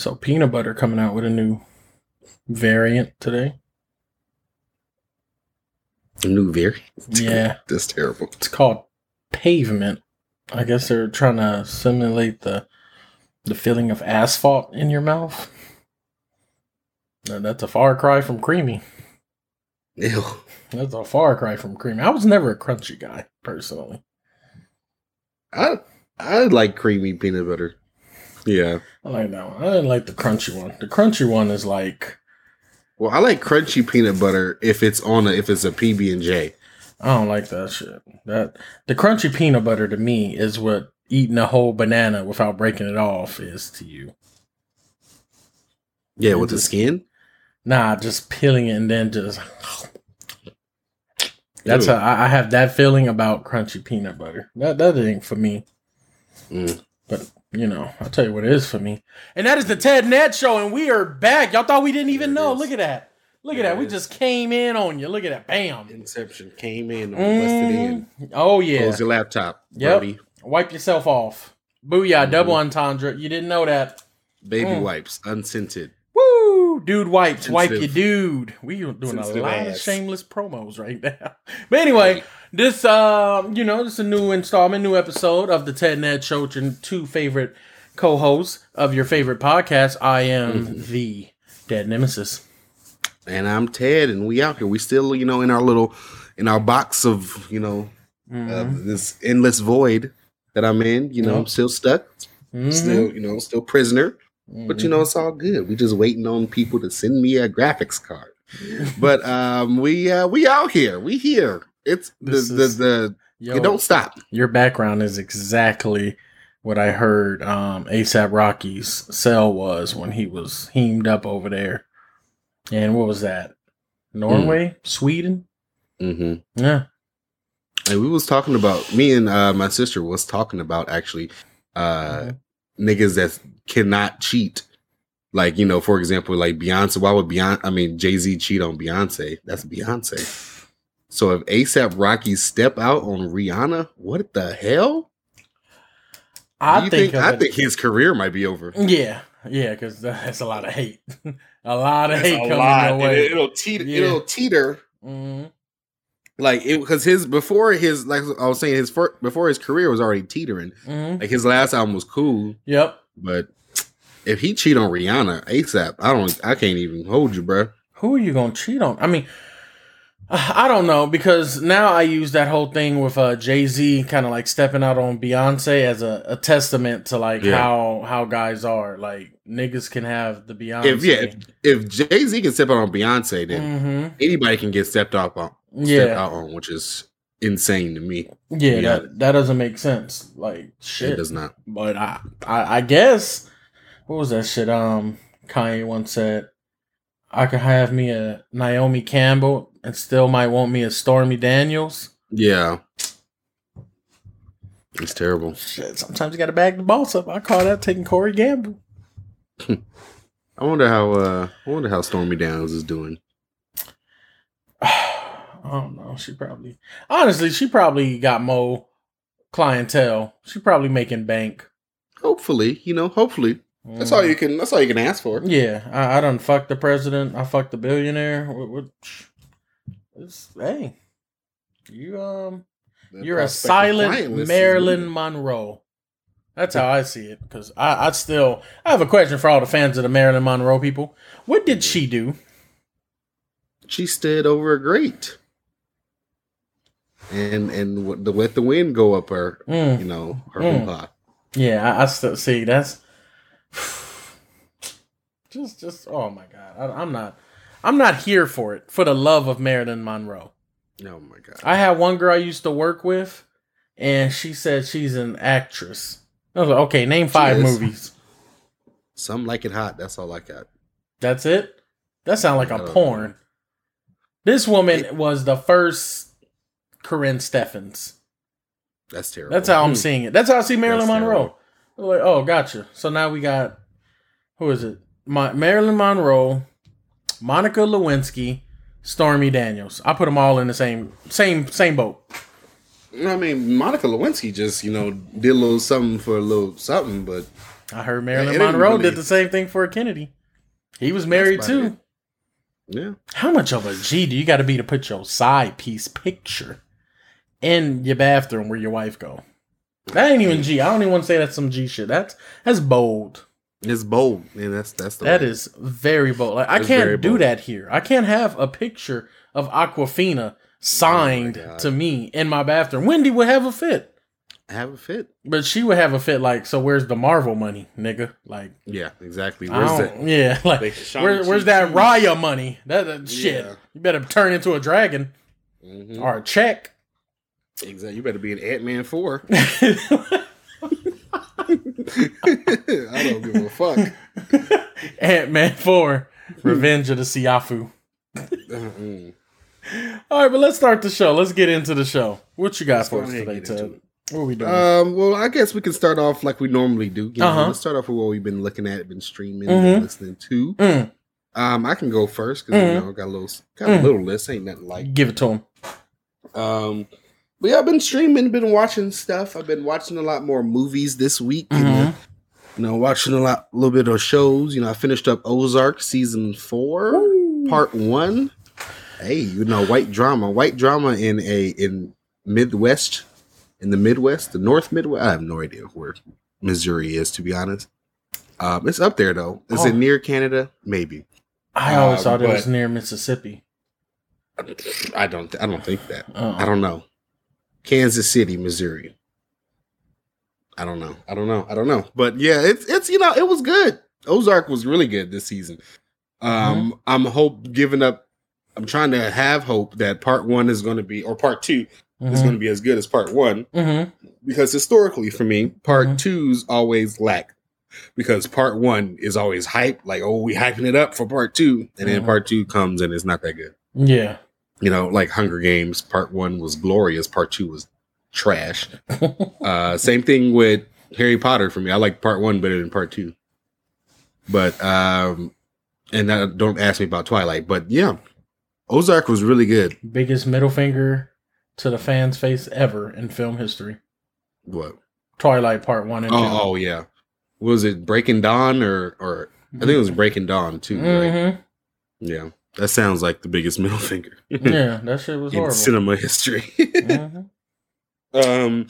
So peanut butter coming out with a new variant today. A new variant. Yeah. That's terrible. It's called pavement. I guess they're trying to simulate the the feeling of asphalt in your mouth. Now, That's a far cry from creamy. Ew. That's a far cry from creamy. I was never a crunchy guy, personally. I I like creamy peanut butter. Yeah. I like that one. I didn't like the crunchy one. The crunchy one is like Well, I like crunchy peanut butter if it's on a if it's a PB and J. I don't like that shit. That the crunchy peanut butter to me is what eating a whole banana without breaking it off is to you. Yeah, with the skin. Nah, just peeling it and then just. That's Ew. how I I have that feeling about crunchy peanut butter. That that ain't for me. Mm. But you know, I'll tell you what it is for me. And that is the Ted Ned Show, and we are back. Y'all thought we didn't even know. is. Look at that. Look at that. We is. just came in on you. Look at that. Bam. Inception came in and busted in. Mm. Oh yeah. Close your laptop. Yep. Brody. Wipe yourself off. Booyah, Mhm. double entendre. You didn't know that. Baby Mm. wipes, unscented. Woo! Dude wipes. Wipe your dude. We are doing a Sensitive lot of shameless promos right now. But anyway, this um, you know, this is a new installment, new episode of the Ted Ned Show your two favorite co-hosts of your favorite podcast. I am Mm-hmm. the Dead Nemesis. And I'm Ted, and we out here. We still, you know, in our little, in our box of, you know, Mhm. of this endless void that I'm in. You know, I'm still stuck, still, you know, still prisoner. But you know, it's all good. We just waiting on people to send me a graphics card. But um, we uh, we out here. We here. It's the This the, is- the Yo, it don't stop. Your background is exactly what I heard um, ASAP Rocky's cell was when he was heamed up over there. And what was that? Norway? Sweden? Mm-hmm. Yeah. And we was talking about me and uh, my sister was talking about actually uh, niggas that cannot cheat. Like you know, for example, like Beyonce. Why would Beyonce? I mean, Jay Z cheat on Beyonce? That's Beyonce. So if ASAP Rocky step out on Rihanna, what the hell? I think, think, I think his career might be over. Yeah. Yeah, because that's a lot of hate. a lot of That's hate coming lot, your way. It, will teeter. Yeah. It'll teeter. Mhm. Like it because his before his like I was saying his first, before his career was already teetering. Mhm. Like his last album was cool, Yep. but if he cheat on Rihanna ASAP, I don't. I can't even hold you, bro. Who are you gonna cheat on? I mean, I don't know because now I use that whole thing with uh, Jay Z kind of like stepping out on Beyonce as a, a testament to like Yeah. how how guys are. Like niggas can have the Beyonce. If yeah, if, if Jay Z can step out on Beyonce, then hmm anybody can get stepped off on. Yeah, out on, which is insane to me. yeah, Yeah. that that doesn't make sense. Like It shit. does not. But I, I I guess what was that shit? Um, Kanye once said, "I could have me a Naomi Campbell and still might want me a Stormy Daniels." Yeah, it's terrible. Shit, sometimes you got to bag the boss up. I call that taking Corey Gamble. I wonder how. uh I wonder how Stormy Daniels is doing. I don't know. She probably, honestly, she probably got more clientele. She probably making bank. Hopefully, you know. Hopefully, that's all you can. That's all you can ask for. Yeah, I, I done fucked the president. I fucked the billionaire. What, what, it's, hey, you um, you're a silent client list is Marilyn. Monroe. That's how I see it. Because I, I still, I have a question for all the fans of the Marilyn Monroe people. What did she do? She stood over a grate, and and the let the wind go up her. Mm. You know her Mm. Yeah, I, I still see that's just just oh my god, I, I'm not I'm not here for it for the love of Marilyn Monroe. Oh my god. I had one girl I used to work with, and she said she's an actress. I was like, okay, name five movies. Some like it hot. That's all I got. That's it. That sounds like a porn. This woman was the first Karrine Steffans. That's terrible. That's how I'm Hmm. seeing it. That's how I see Marilyn That's Monroe. Like, oh, gotcha. So now we got who is it? My Marilyn Monroe, Monica Lewinsky, Stormy Daniels. I put them all in the same same same boat. I mean, Monica Lewinsky just you know did a little something for a little something, but I heard Marilyn Monroe really- did the same thing for Kennedy. He was married too. it. Yeah. How much of a G do you got to be to put your side piece picture in your bathroom where your wife go? That ain't even G. I don't even want to say that's some G shit. That's that's bold. It's bold, and that's that's the That way. is very bold. Like I It's can't do that here. I can't have a picture of Awkwafina signed Oh to me in my bathroom. Wendy would have a fit, have a fit. but she would have a fit like, so where's the Marvel money, nigga? Like, Yeah, exactly. Where's don't- that? yeah, like Like where, where's that. Raya money? That, that shit. Yeah. You better turn into a dragon Mhm. or a check. Exactly. You better be an Ant Man four. I don't give a fuck. Ant Man four, Revenge of the Siafu. Mm-mm. All right, but let's start the show. Let's get into the show. What you got Let's for go us today, and Ted? What are we doing? Um, well, I guess we can start off like we normally do. You know, Uh-huh. Let's start off with what we've been looking at, been streaming, Mhm. been listening to. Mm, Um, I can go first because Mhm. you know I got a little, got Mm. a little list. Ain't nothing like. give it to him. Um, but yeah, I've been streaming, been watching stuff. I've been watching a lot more movies this week. and, uh, you know, watching a lot, a little bit of shows. You know, I finished up Ozark season four, part one. Hey, you know, white drama, white drama in a in Midwest, in the Midwest, the North Midwest. I have no idea where Missouri is, to be honest. Um, it's up there though. Is Oh. it near Canada? Maybe. I always Um, thought it was near Mississippi. I don't. I don't think that. Uh-uh. I don't know. Kansas City, Missouri. I don't know. I don't know. I don't know. But yeah, it's it's you know it was good. Ozark was really good this season. Um, I'm hope giving up. I'm trying to have hope that part one is going to be or part two is going to be as good as part one Mm-hmm. because historically for me, part Mhm. twos always lack because part one is always hype. Like oh, we hyping it up for part two, and then Mhm. part two comes and it's not that good Yeah. You know, like Hunger Games, part one was glorious, part two was trash. Uh, same thing with Harry Potter for me. I like part one better than part two. But, um, and uh, don't ask me about Twilight, but yeah, Ozark was really good. Biggest middle finger to the fans' face ever in film history. What? Twilight Part One and. Oh, oh yeah. Was it Breaking Dawn or, or I think it was Breaking Dawn too, right? Mhm. Yeah. That sounds like the biggest middle finger Yeah, that shit was in horrible. cinema history. Mhm. Um,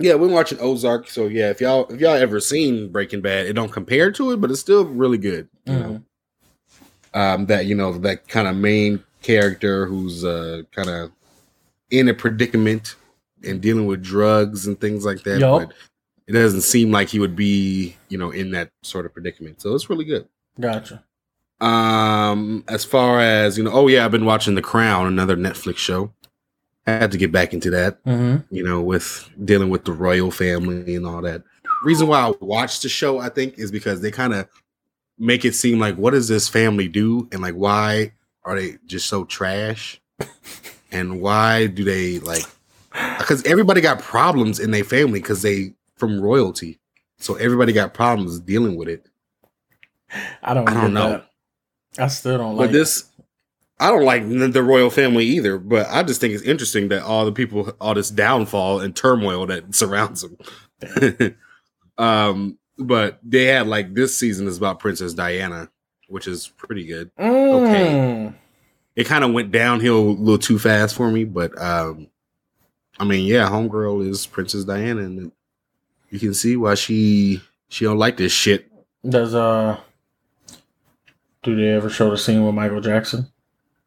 yeah, we're watching Ozark. So yeah, if y'all if y'all ever seen Breaking Bad, it don't compare to it, but it's still really good. You know, um, that you know that kind of main character who's uh kind of in a predicament and dealing with drugs and things like that. Yup. But it doesn't seem like he would be, you know, in that sort of predicament. So it's really good. Gotcha. Um, as far as you know, oh yeah, I've been watching The Crown, another Netflix show. I had to get back into that Mm-hmm. you know, with dealing with the royal family and all that. Reason why I watched the show, I think, is because they kind of make it seem like what does this family do and like why are they just so trash? and why do they like because everybody got problems in their family because they from royalty. So everybody got problems dealing with it. I don't. I don't know. that. I still don't like. But this I don't like the royal family either, but I just think it's interesting that all the people, all this downfall and turmoil that surrounds them. um, but they had like this season is about Princess Diana, which is pretty good. Mm. It kind of went downhill a little too fast for me, but um, I mean, yeah, homegirl is Princess Diana, and you can see why she she don't like this shit. Does uh, do they ever show the scene with Michael Jackson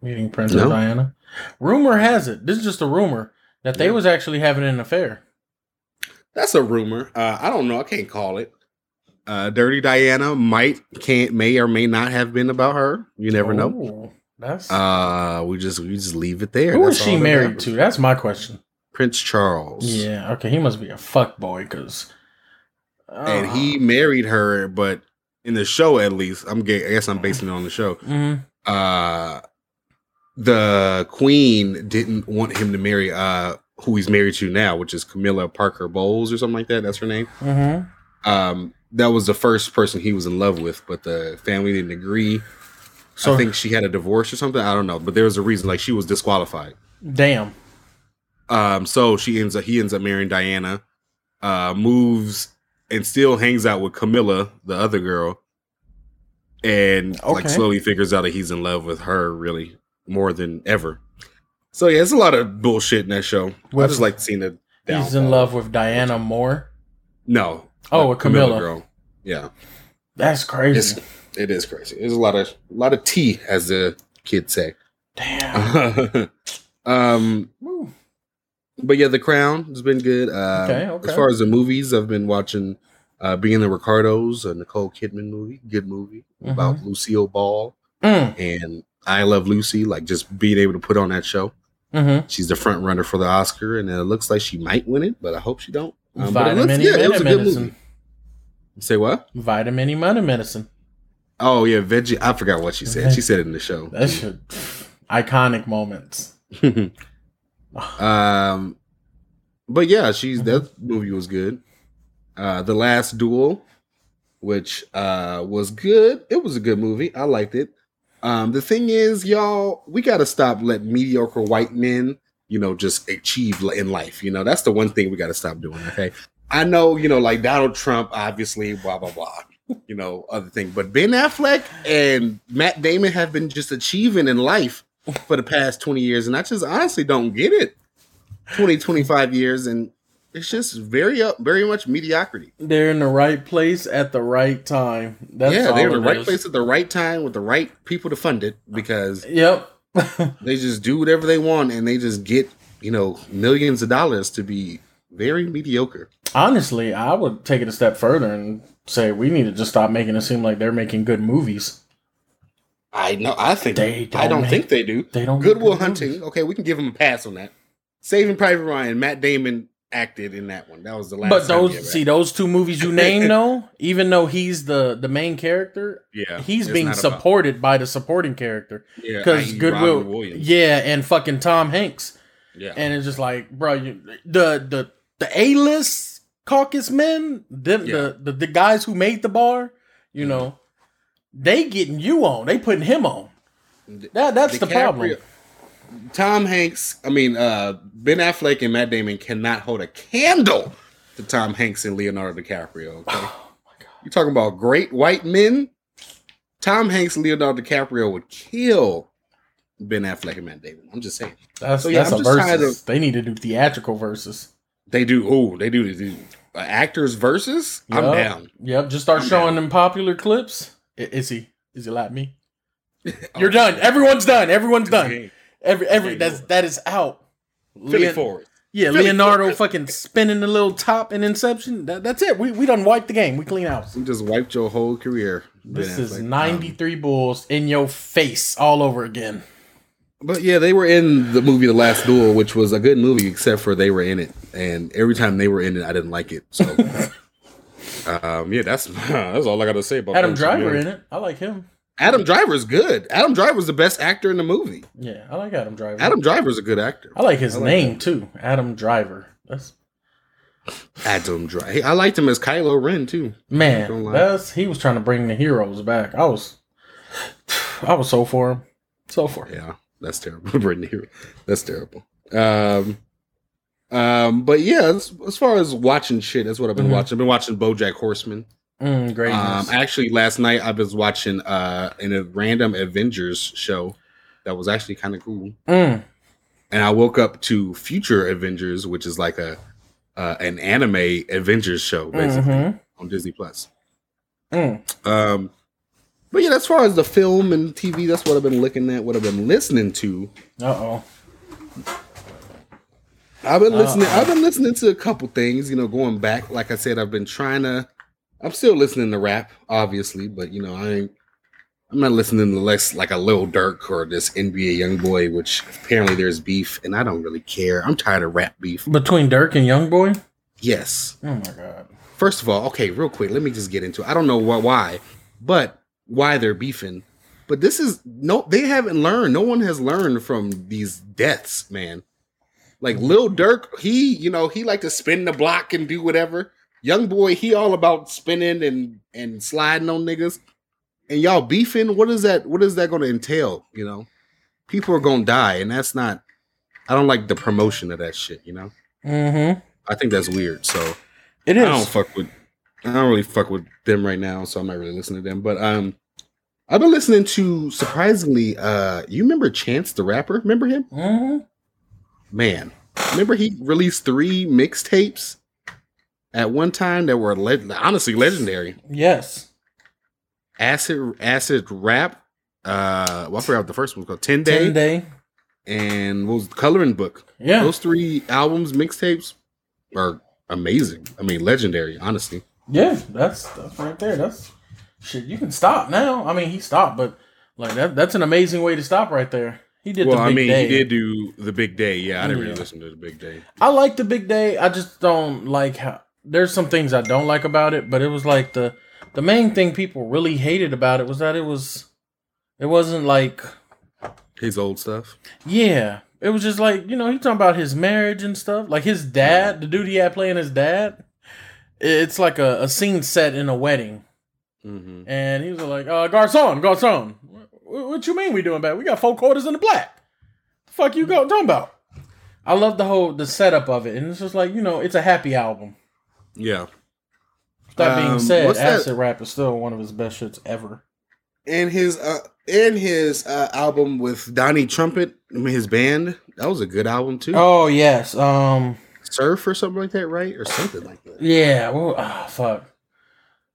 meeting Princess No. Diana? Rumor has it. This is just a rumor that they Yeah. was actually having an affair. That's a rumor. Uh, I don't know. I can't call it. Uh, Dirty Diana might can't may or may not have been about her. You never know. That's Uh, we just we just leave it there. who was That's she married matters. to? That's my question. Prince Charles. Yeah. Okay. He must be a fuck boy because. and he married her, but in the show at least, I'm gay. I guess I'm basing it on the show. hmm Uh, the Queen didn't want him to marry uh who he's married to now, which is Camilla Parker Bowles or something like that. That's her name. hmm Um, that was the first person he was in love with, but the family didn't agree. So I think she had a divorce or something. I don't know, but there was a reason. Like she was disqualified. damn. Um, so she ends up he ends up marrying Diana, uh, moves and still hangs out with Camilla, the other girl, and like slowly figures out that he's in love with her really more than ever. So yeah, it's a lot of bullshit in that show. I just like seeing the He's in love with Diana Moore. No. Oh, the with Camilla. girl. Yeah. That's crazy. It's it is crazy. There's a lot of a lot of tea, as the kids say. Damn. um Woo. But yeah, The Crown has been good. Um, Okay, okay. As far as the movies, I've been watching uh, Being the Ricardos, a Nicole Kidman movie, good movie about Mm-hmm. Lucille Ball Mm, and I Love Lucy. Like just being able to put on that show. mm-hmm. She's the front runner for the Oscar, and it looks like she might win it, but I hope she don't. Um, but it Vitamin looks E. It was a good medicine. movie. Say what? Vitamin E money medicine. Oh yeah, veggie. I forgot what she said. She said it in the show. That should iconic moments. um, but yeah, she's that movie was good. Uh, the Last Duel, which uh was good. It was a good movie. I liked it. Um, the thing is, y'all, we got to stop letting mediocre white men, you know, just achieve in life. You know, that's the one thing we got to stop doing. Okay, I know, you know, like Donald Trump, obviously, blah blah blah. You know, other thing, but Ben Affleck and Matt Damon have been just achieving in life for the past 20 years and i just honestly don't get it 20 25 years and it's just very up very much mediocrity They're in the right place at the right time. That's yeah they're in the right is. place at the right time with the right people to fund it because Yep. they just do whatever they want and they just get you know millions of dollars to be very mediocre Honestly, I would take it a step further and say we need to just stop making it seem like they're making good movies. I know i think They i don't don't make- think they do They don't. goodwill good hunting movies. okay we can give them a pass on that saving private ryan matt damon acted in that one that was the last But those see those two movies you named though, even though he's the the main character, Yeah, he's being about- supported by the supporting character Yeah, because Goodwill, yeah, and fucking Tom Hanks, yeah, and it's just like, bro, you, the the the A list caucus men, them Yeah. the, the the guys who made the bar, you Mhm. know, they getting you on, they putting him on. That that's the problem. Tom Hanks, I mean, uh, Ben Affleck and Matt Damon cannot hold a candle to Tom Hanks and Leonardo DiCaprio. Okay, Oh my god. you talking about great white men? Tom Hanks, and Leonardo DiCaprio would kill Ben Affleck and Matt Damon. I'm just saying That's So, yeah, that's I'm a just versus. of- They need to do theatrical verses. they do. Oh, they do. They do. Uh, actors versus. I'm down. Yep, just start I'm showing down. them popular clips. Is he? Is he like me? You're done. Everyone's done. Everyone's done. Every every that's that is out. Philly Leon- forward. yeah, Philly Leonardo forward. fucking spinning the little top in Inception. That, that's it. We we done wiped the game. We clean house. You just wiped your whole career. Ben This is Affleck. Um, 93 Bulls in your face all over again. But yeah, they were in the movie The Last Duel, which was a good movie, except for they were in it, and every time they were in it, I didn't like it. So, um, yeah, that's that's all I got to say about Adam. Driver in it. I like him. Adam Driver's good. Adam Driver's the best actor in the movie. Yeah, I like Adam Driver. Adam Driver's a good actor. I like his I like name too. Adam Driver. That's Adam Driver. I liked him as Kylo Ren too. Man. That's he was trying to bring the heroes back. I was I was so for him. So for him. Yeah, that's terrible. Brittany, Hero. that's terrible. Um, um, but yeah, as, as far as watching shit, that's what I've been Mhm. watching. I've been watching BoJack Horseman. Mm, great. Um, actually, last night I was watching uh in a random Avengers show that was actually kind of cool, mm, and I woke up to Future Avengers, which is like a uh, an anime Avengers show basically mhm, on Disney Plus. mm. Um, but yeah, as far as the film and TV, that's what I've been looking at. What I've been listening to. Uh oh. I've been listening. Uh-uh. I've been listening to a couple things. You know, going back. Like I said, I've been trying to. I'm still listening to rap, obviously, but you know, I ain't. I'm not listening to less like a Lil Durk or this NBA young boy, which apparently there's beef, and I don't really care. I'm tired of rap beef. Between Durk and Young Boy. Yes. Oh my god. First of all, okay, real quick, let me just get into. It. I don't know wh- why, but why they're beefing. But this is no, they haven't learned. No one has learned from these deaths, man. Like Lil Durk, he, you know, he like to spin the block and do whatever. Young boy, he all about spinning and and sliding on niggas. And y'all beefing, what is that? What is that going to entail? You know, people are going to die, and that's not. I don't like the promotion of that shit. You know, Mm-hmm. I think that's weird. So It I don't fuck with I don't really fuck with them right now, so I'm not really listening to them. But um, I've been listening to surprisingly. Uh, you remember Chance the rapper? Remember him? Mm-hmm. Man, remember he released three mixtapes at one time that were le- honestly legendary. Yes. Acid Acid Rap. Uh, well, I forgot what the first one was called. Ten Day, Ten day. and what was the Coloring Book? Yeah. Those three albums, mixtapes, are amazing. I mean, legendary. Honestly. Yeah, that's that's right there. That's shit. You can stop now. I mean, he stopped, but like that that's an amazing way to stop right there. He did well, the I mean, day. he did do the Big Day. Yeah, I didn't Yeah. really listen to the Big Day. I like the big day. I just don't like how there's some things I don't like about it, but it was like the the main thing people really hated about it was that it was it wasn't like His old stuff. yeah. It was just like, you know, he talking about his marriage and stuff. Like his dad, the dude he had playing his dad, it's like a, a scene set in a wedding. Mm-hmm. And he was like, uh, Garcon, Garcon, what, you mean we doing bad? We got four quarters in the black. The fuck you go talking about? I love the whole the setup of it, and it's just like you know, it's a happy album. Yeah. That being Um, said, what's that- Acid Rap is still one of his best shits ever. And his uh and his uh album with Donnie Trumpet, I mean his band, that was a good album too. Oh yes, um, Surf or something like that, right? Or something like that. yeah. Well, ah, fuck.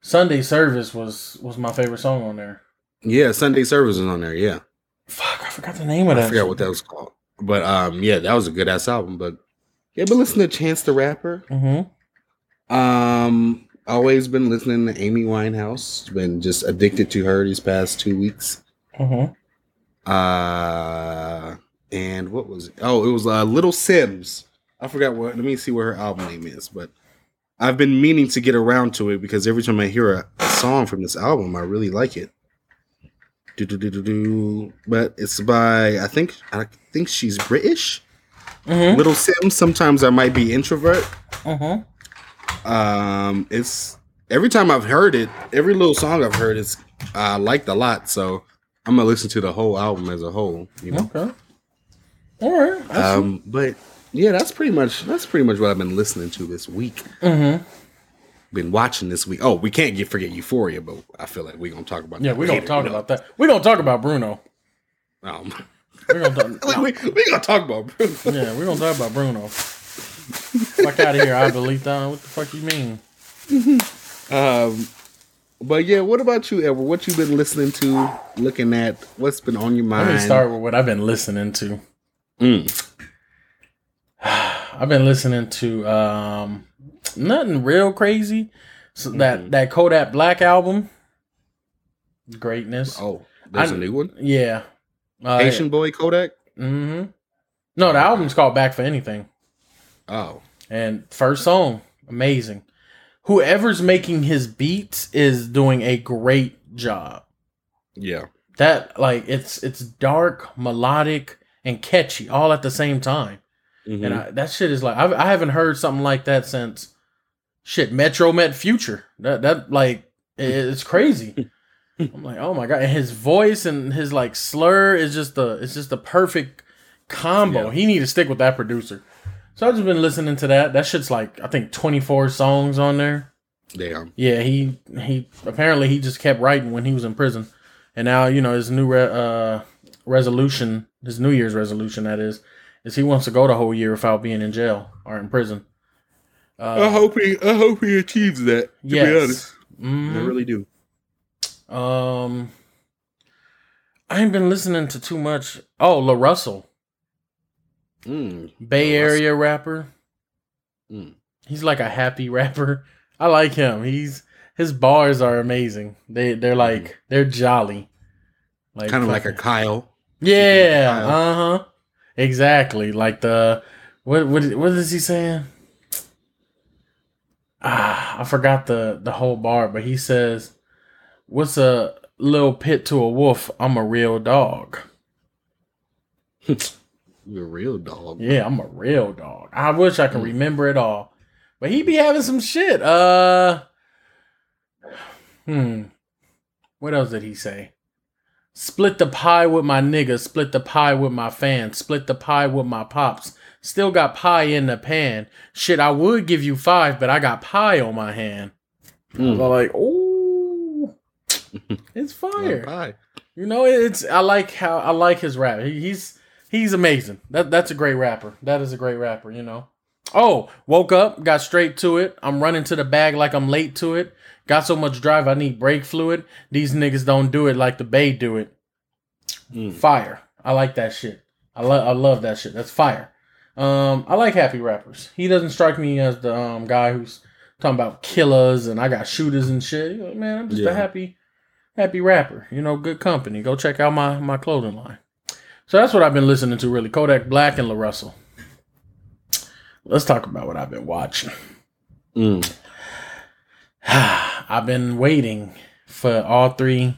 Sunday Service was was my favorite song on there. Yeah, Sunday Service is on there, yeah. Fuck, I forgot the name of that. I forgot what that was called. But um yeah, that was a good ass album. But yeah, but listen to Chance the Rapper. Mm-hmm. Um always been listening to Amy Winehouse. Been just addicted to her these past two weeks. Mm-hmm. Uh and what was it? Oh, it was uh Little Simz. I forgot what let me see what her album name is, but I've been meaning to get around to it because every time I hear a, a song from this album, I really like it. Do, do, do, do, do. But it's by I think I think she's British. Mm-hmm. Little Simz. Sometimes I might be introvert. Mm-hmm. Um, it's every time I've heard it, every little song I've heard is I liked a lot. So I'm gonna listen to the whole album as a whole. You know. Okay. All right. Um, but yeah, that's pretty much that's pretty much what I've been listening to this week. Mhm. Been watching this week. Oh, we can't get forget Euphoria, but I feel like we're gonna talk about. Yeah, that we gonna talk know. about that. We gonna talk about Bruno. Um, We gonna talk. we, we, we gonna talk about. Bruno. Yeah, we're gonna talk about Bruno. fuck out of here, Abuelita. What the fuck you mean? Um, but yeah, what about you, Edward? What you been listening to, looking at? What's been on your mind? Let me start with what I've been listening to. Mm. I've been listening to um nothing real crazy. So that that Kodak Black album, greatness. Oh, there's a I- new one. Yeah. Uh, Haitian boy Kodak. hmm No, the album's called Back for Anything. Oh, And first song, amazing. Whoever's making his beats is doing a great job. yeah. That like it's it's dark, melodic, and catchy all at the same time. Mhm. And I, that shit is like I've, I haven't heard something like that since shit Metro Met Future. That that like it's crazy. I'm like oh my god, and his voice and his like slur is just the it's just the perfect combo. Yeah. He need to stick with that producer. So I've just been listening to that. That shit's like I think 24 songs on there. Damn. Yeah, he he apparently he just kept writing when he was in prison, and now you know his new re- uh, resolution, his New Year's resolution that is, is he wants to go the whole year without being in jail or in prison. I Uh, hope he. I hope he achieves that. To yes. be honest, Mhm. I really do. Um, I ain't been listening to too much. Oh, La Russell, Mm. Bay La Russell. Area rapper. Mm. He's like a happy rapper. I like him. He's his bars are amazing. They they're like they're jolly. Like Kind of like a Kyle. Yeah, uh huh. Exactly. Like the what what what is he saying? Ah, I forgot the the whole bar, but he says, "What's a little pit to a wolf? I'm a real dog." You're a real dog. Yeah, I'm a real dog. I wish I could remember it all, but he be having some shit. Uh, hmm. What else did he say? Split the pie with my nigga, split the pie with my fans, split the pie with my pops. Still got pie in the pan. Shit, I would give you five, but I got pie on my hand. Mm. I'm like, oh, it's fire. Bye. You know, it's I like how I like his rap. He, he's he's amazing. That that's a great rapper. That is a great rapper. You know. Oh, woke up, got straight to it. I'm running to the bag like I'm late to it. Got so much drive, I need brake fluid. These niggas don't do it like the Bay do it. Mm. Fire. I like that shit. I love I love that shit. That's fire. Um, I like happy rappers. He doesn't strike me as the um guy who's talking about killers and I got shooters and shit. You know, Man, I'm just Yeah. a happy, happy rapper. You know, good company. Go check out my my clothing line. So that's what I've been listening to really. Kodak Black and La Russell. Let's talk about what I've been watching. Mm. I've been waiting for all three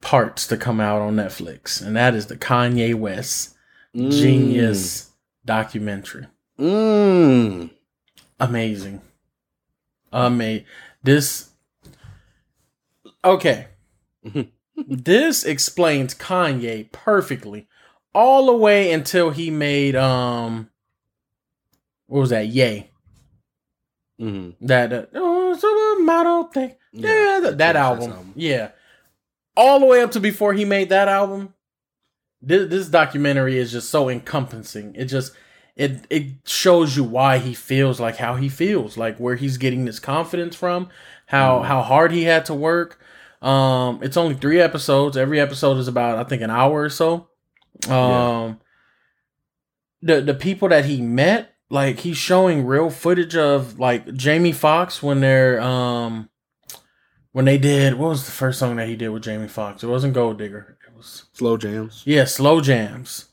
parts to come out on Netflix, and that is the Kanye West Mm. Genius documentary. Mm. Amazing. Amazing. This. Okay. this explains Kanye perfectly, all the way until he made um. What was that? Yay. Mm. That uh, oh, model thing. Yeah, that, that Church album. Yeah. All the way up to before he made that album. This, this documentary is just so encompassing. It just it it shows you why he feels like how he feels, like where he's getting this confidence from, how Mhm. how hard he had to work. Um it's only 3 episodes. Every episode is about I think an hour or so. Um the the people that he met, like he's showing real footage of like Jamie Foxx when they're um when they did what was the first song that he did with Jamie Foxx? It wasn't Gold Digger. Was Slow jams. yeah, slow jams.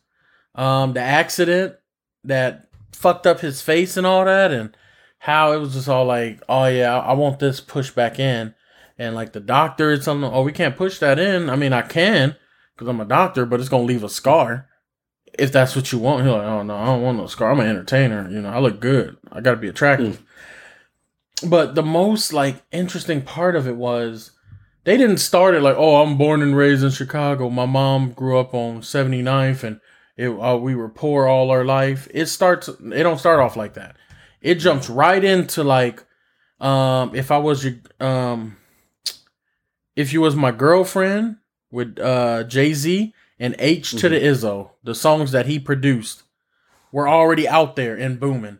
Um, the accident that fucked up his face and all that, and how it was just all like, oh yeah, I want this pushed back in, and like the doctor and something, oh we can't push that in. I mean, I can because I'm a doctor, but it's gonna leave a scar. If that's what you want, he's like, oh no, I don't want no scar. I'm an entertainer. You know, I look good. I gotta be attractive. But the most like interesting part of it was they didn't start it like, oh, I'm born and raised in Chicago. My mom grew up on 79th and it, uh, we were poor all our life. It starts, it don't start off like that. It jumps right into like, um, if I was your, um, if you was my girlfriend with uh, Jay Z and H to the Izzo, the songs that he produced were already out there and booming.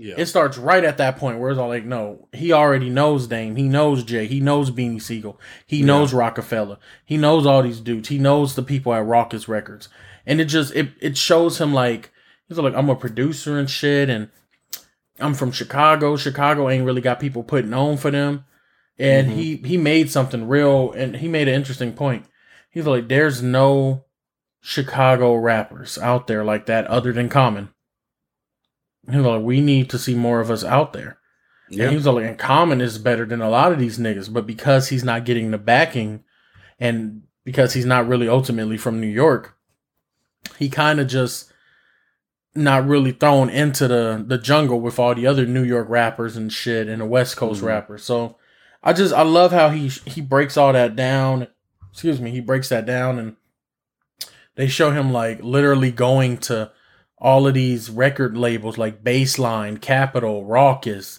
Yeah. It starts right at that point where it's all like, no, he already knows Dame. He knows Jay. He knows Beanie Sigel. He Yeah. knows Roc-A-Fella. He knows all these dudes. He knows the people at Rawkus Records. And it just it it shows him like he's like, I'm a producer and shit and I'm from Chicago. Chicago ain't really got people putting on for them. And Mhm. he he made something real and he made an interesting point. He's like, there's no Chicago rappers out there like that other than Common. He's like, we need to see more of us out there. And yeah. he was like, and Common is better than a lot of these niggas, but because he's not getting the backing and because he's not really ultimately from New York, he kind of just not really thrown into the the jungle with all the other New York rappers and shit and the West Coast Mhm. rappers. So I just I love how he he breaks all that down. Excuse me, he breaks that down and they show him like literally going to all of these record labels like Baseline, Capitol, Rawkus.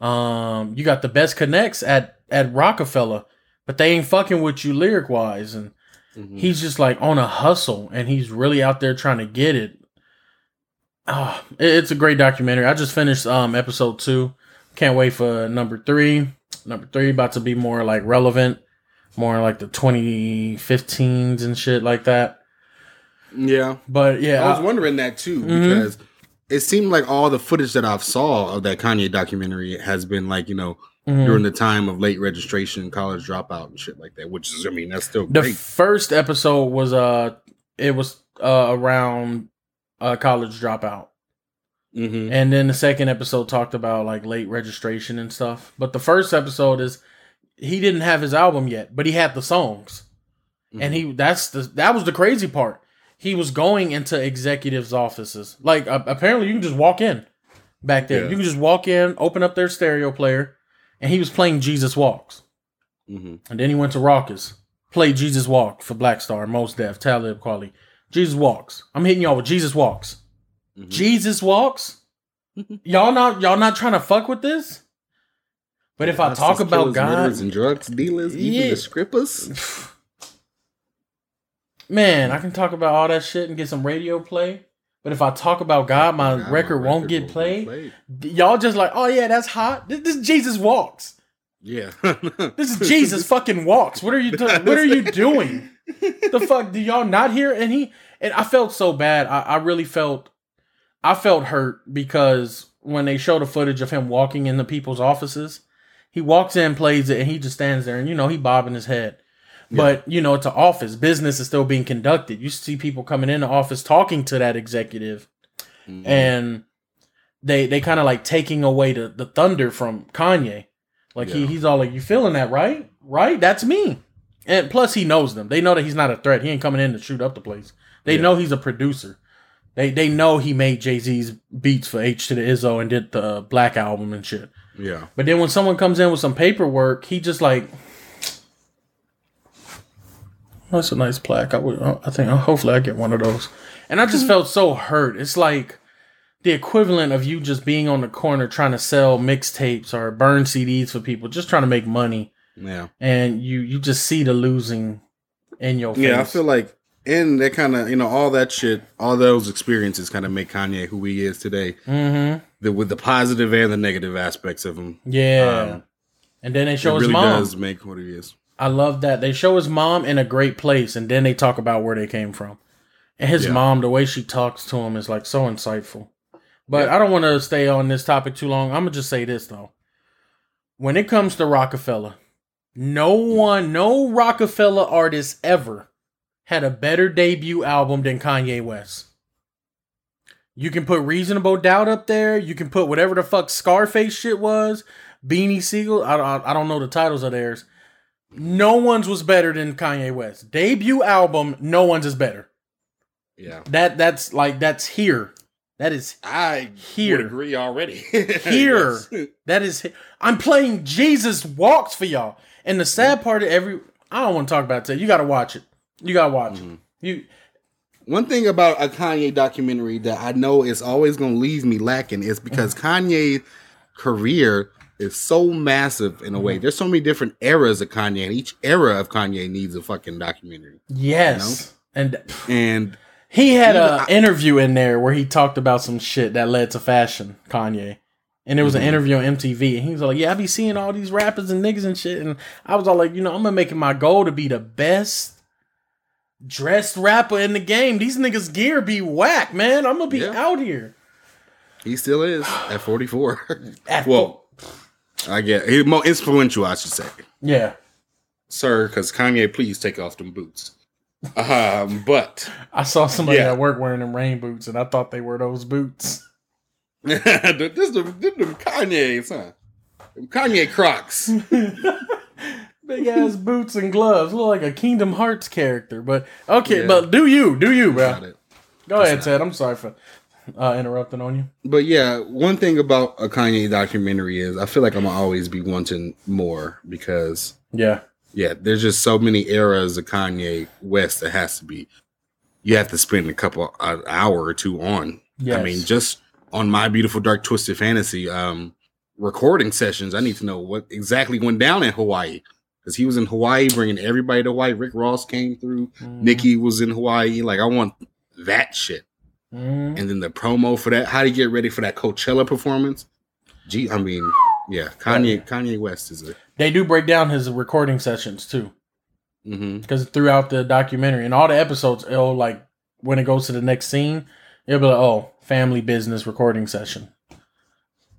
Um, you got the best connects at at Roc-A-Fella, but they ain't fucking with you lyric wise, and Mhm. he's just like on a hustle, and he's really out there trying to get it. Oh, it's a great documentary. I just finished um episode two. Can't wait for number three. Number three about to be more like relevant, more like the 2015s and shit like that. Yeah. But yeah, I was wondering that too Mhm. because it seemed like all the footage that I've saw of that Kanye documentary has been like you know mhm. during the time of late registration, college dropout, and shit like that. Which is, I mean, that's still the great. first episode was uh it was uh around uh college dropout mm-hmm. and then the second episode talked about like late registration and stuff but the first episode is he didn't have his album yet but he had the songs and he that's the that was the crazy part he was going into executives offices like uh, apparently you can just walk in back there Yeah. you can just walk in open up their stereo player and he was playing jesus walks hmm and then he went to Rawkus. Played Jesus Walk for Black Star, Mos Def, Talib Kweli. Jesus Walks. I'm hitting y'all with Jesus Walks. Mhm. Jesus Walks? y'all not y'all not trying to fuck with this? But if I talk about God, and drugs dealers, even Yeah. the scrippers. man, I can talk about all that shit and get some radio play. But if I talk about God, my God, record my won't get won't played. Y'all just like, oh yeah, that's hot. This, this is Jesus walks. Yeah. This is Jesus fucking walks. What are you doing? What are you doing? The fuck do y'all not hear? And he and I felt so bad. I, I really felt I felt hurt because when they show the footage of him walking in the people's offices, he walks in, plays it, and he just stands there and you know he bobbing his head. But you know, it's an office. Business is still being conducted. You see people coming in the office talking to that executive, Mhm. and they they kind of like taking away the, the thunder from Kanye. Like he he's all like, "You feeling that, right? Right? That's me." And plus, he knows them. They know that he's not a threat. He ain't coming in to shoot up the place. They Yeah. know he's a producer. They they know he made Jay Z's beats for H to the Izzo and did the Black album and shit. yeah. But then when someone comes in with some paperwork, he just like, that's a nice plaque. I would, I think, hopefully, I get one of those. And I just felt so hurt. It's like the equivalent of you just being on the corner trying to sell mixtapes or burn CDs for people, just trying to make money, Yeah. and you you just see the losing in your face. Yeah, I feel like and that kind of you know all that shit, all those experiences kind of make Kanye who he is today. Mm-hmm. The, with the positive and the negative aspects of him, Yeah. Um, and then they show it his really mom. does make what he is. I love that. They show his mom in a great place and then they talk about where they came from. And his Yeah. mom, the way she talks to him is like so insightful. But I don't want to stay on this topic too long. I'm going to just say this though. When it comes to Roc-A-Fella, no one, no Roc-A-Fella artist ever had a better debut album than Kanye West. You can put Reasonable Doubt up there. You can put whatever the fuck Scarface shit was. Beanie Sigel. I, I, I don't know the titles of theirs. No one's was better than Kanye West. Debut album, no one's is better. Yeah, That that's like that's here. That is I Here. would agree already. Here. Yes. that is I'm playing Jesus walks for y'all. And the sad part of every I don't want to talk about it. today. You got to watch it. You got to watch Mm-hmm. it. You One thing about a Kanye documentary that I know is always going to leave me lacking is because Kanye's career is so massive in a way. There's so many different eras of Kanye, and each era of Kanye needs a fucking documentary. yes. And And he had an interview in there where he talked about some shit that led to fashion, Kanye. And it was Mhm. an interview on MTV, and he was like, "Yeah, I be seeing all these rappers and niggas and shit." And I was all like, "You know, I'm gonna make it my goal to be the best dressed rapper in the game. These niggas' gear be whack, man. I'm gonna be Yeah. out here." he still is at 44. At well, I get he's more influential, I should say, yeah, sir. Because Kanye, please take off them boots. Um, but I saw somebody Yeah. at work wearing them rain boots, and I thought they were those boots. this them, them, them Kanye's, huh? Them Kanye Crocs. Big ass boots and gloves, look like a Kingdom Hearts character. But okay, Yeah. but do you, do you, bro? It. Go ahead, not- Ted. I'm sorry for uh, interrupting on you. But yeah, one thing about a Kanye documentary is I feel like I'm gonna always be wanting more because Yeah. yeah, there's just so many eras of Kanye West that has to be. You have to spend a couple an hour or two on. Yes. I mean, just on my beautiful dark twisted fantasy um recording sessions, I need to know what exactly went down in Hawaii because he was in Hawaii bringing everybody to Hawaii. Rick Ross came through. Mhm. Nicki was in Hawaii. Like I want that shit. Mhm. and then the promo for that. How to get ready for that Coachella performance? Gee, I mean, yeah, Kanye Kanye West is a They do break down his recording sessions too, hmm because throughout the documentary and all the episodes, it'll like when it goes to the next scene, it'll be like, oh, family business recording session.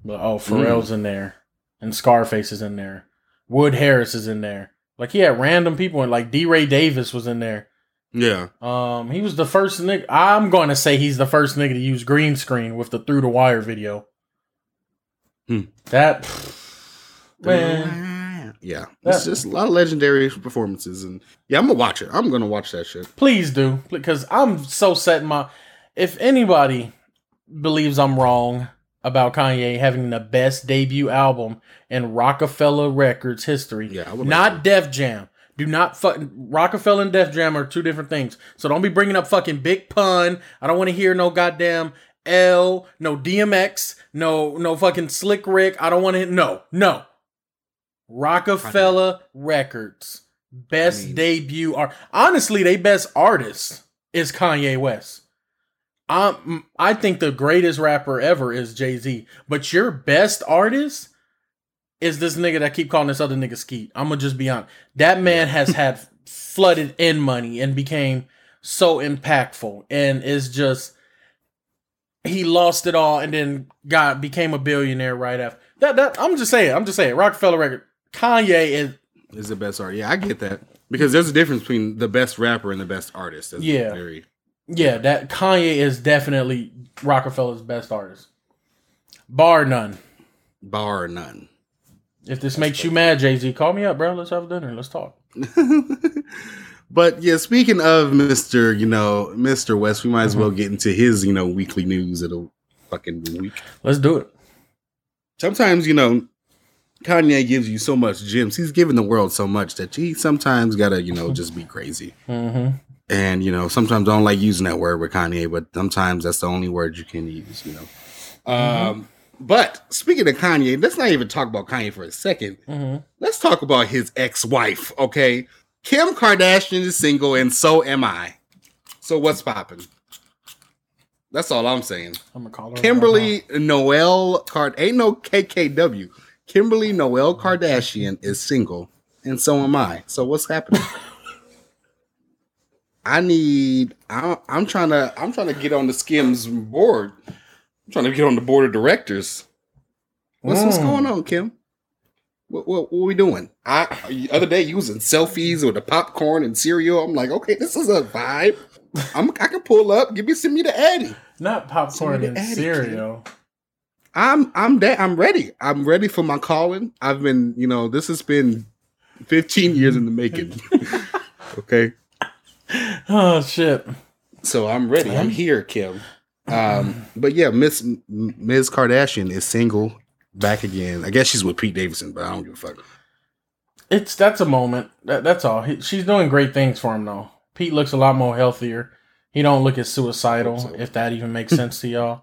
But oh, Pharrell's in there, and Scarface is in there. Wood Harris is in there. Like he had random people, and like DeRay Davis was in there. Yeah. Um, he was the first nigga. I'm going to say he's the first nigga to use green screen with the through the wire video. Hmm. That man, Yeah, That- it's just a lot of legendary performances, and yeah, I'm gonna watch it. I'm gonna watch that shit. please do because I'm so set in my. If anybody believes I'm wrong about Kanye having the best debut album in Roc-A-Fella Records history, Yeah, like not to. Def Jam. Do not fuck Roc-A-Fella and Def Jam are two different things. So don't be bringing up fucking Big Pun. I don't want to hear no goddamn L, no DMX, no no fucking Slick Rick. I don't want to. No, no. Roc-A-Fella Records best I mean- debut art. Honestly, they best artist is Kanye West. Um, I think the greatest rapper ever is Jay Z, but your best artist is this nigga that keep calling this other nigga Skeet. I'm gonna just be honest. That man has had flooded in money and became so impactful, and is just he lost it all and then got became a billionaire right after. That that I'm just saying. I'm just saying. Roc-A-Fella record. Kanye is Is the best artist. Yeah, I get that. Because there's a difference between the best rapper and the best artist. That's Yeah. Very yeah. That Kanye is definitely Roc-A-Fella's best artist, bar none. bar none. If this makes you mad, Jay Z, call me up, bro. Let's have dinner. Let's talk. but yeah, speaking of Mr. You know, Mr. West, we might as well get into his, you know, weekly news of the fucking week. Let's do it. Sometimes, you know, Kanye gives you so much gems. He's given the world so much that he sometimes gotta, you know, just be crazy. Mm-hmm. And you know, sometimes I don't like using that word with Kanye, but sometimes that's the only word you can use. You know. Um, but speaking of Kanye, let's not even talk about Kanye for a second. Mm-hmm. Let's talk about his ex-wife. Okay, Kim Kardashian is single, and so am I. So what's popping? That's all I'm saying. I'm gonna call her. Kimberly Noel Card ain't no KKW. Kimberly Noel Kardashian is single, and so am I. So what's happening? I need. I, I'm trying to. I'm trying to get on the Skims board. I'm trying to get on the board of directors. What's what's Mm. going on, Kim? What, what, what we doing? I the other day using selfies with the popcorn and cereal. I'm like, okay, this is a vibe. I'm I can pull up. Give me send me the Addy. Not popcorn and add it, cereal. I'm I'm da- I'm ready. I'm ready for my calling. I've been, you know, this has been 15 years in the making. okay. Oh shit. So I'm ready. I'm here, Kim. Um, but yeah, Miss Ms. Kardashian is single back again. I guess she's with Pete Davidson, but I don't give a fuck. It's that's a moment. That, that's all. He, she's doing great things for him though. Pete looks a lot more healthier. He don't look as suicidal, so. if that even makes sense to y'all.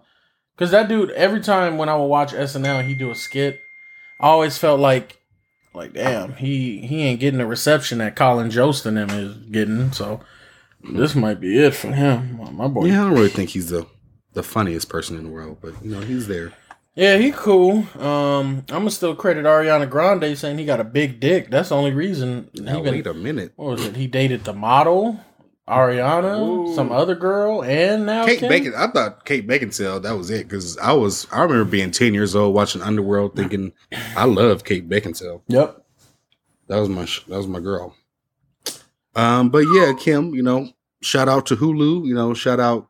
Cause that dude, every time when I would watch SNL, he do a skit. I always felt like, like damn, he he ain't getting the reception that Colin Jost and him is getting. So this might be it for him, my boy. Yeah, I don't really think he's the the funniest person in the world, but you know, he's there. Yeah, he cool. Um, I'm gonna still credit Ariana Grande saying he got a big dick. That's the only reason. Now he been- wait a minute. what was it? He dated the model, Ariana, Ooh. some other girl, and now Kate Kim? Bacon. I thought Kate Beckinsale. That was it because I was. I remember being ten years old watching Underworld, thinking I love Kate Beckinsale. Yep. That was my. That was my girl. Um, but yeah, Kim. You know, shout out to Hulu. You know, shout out,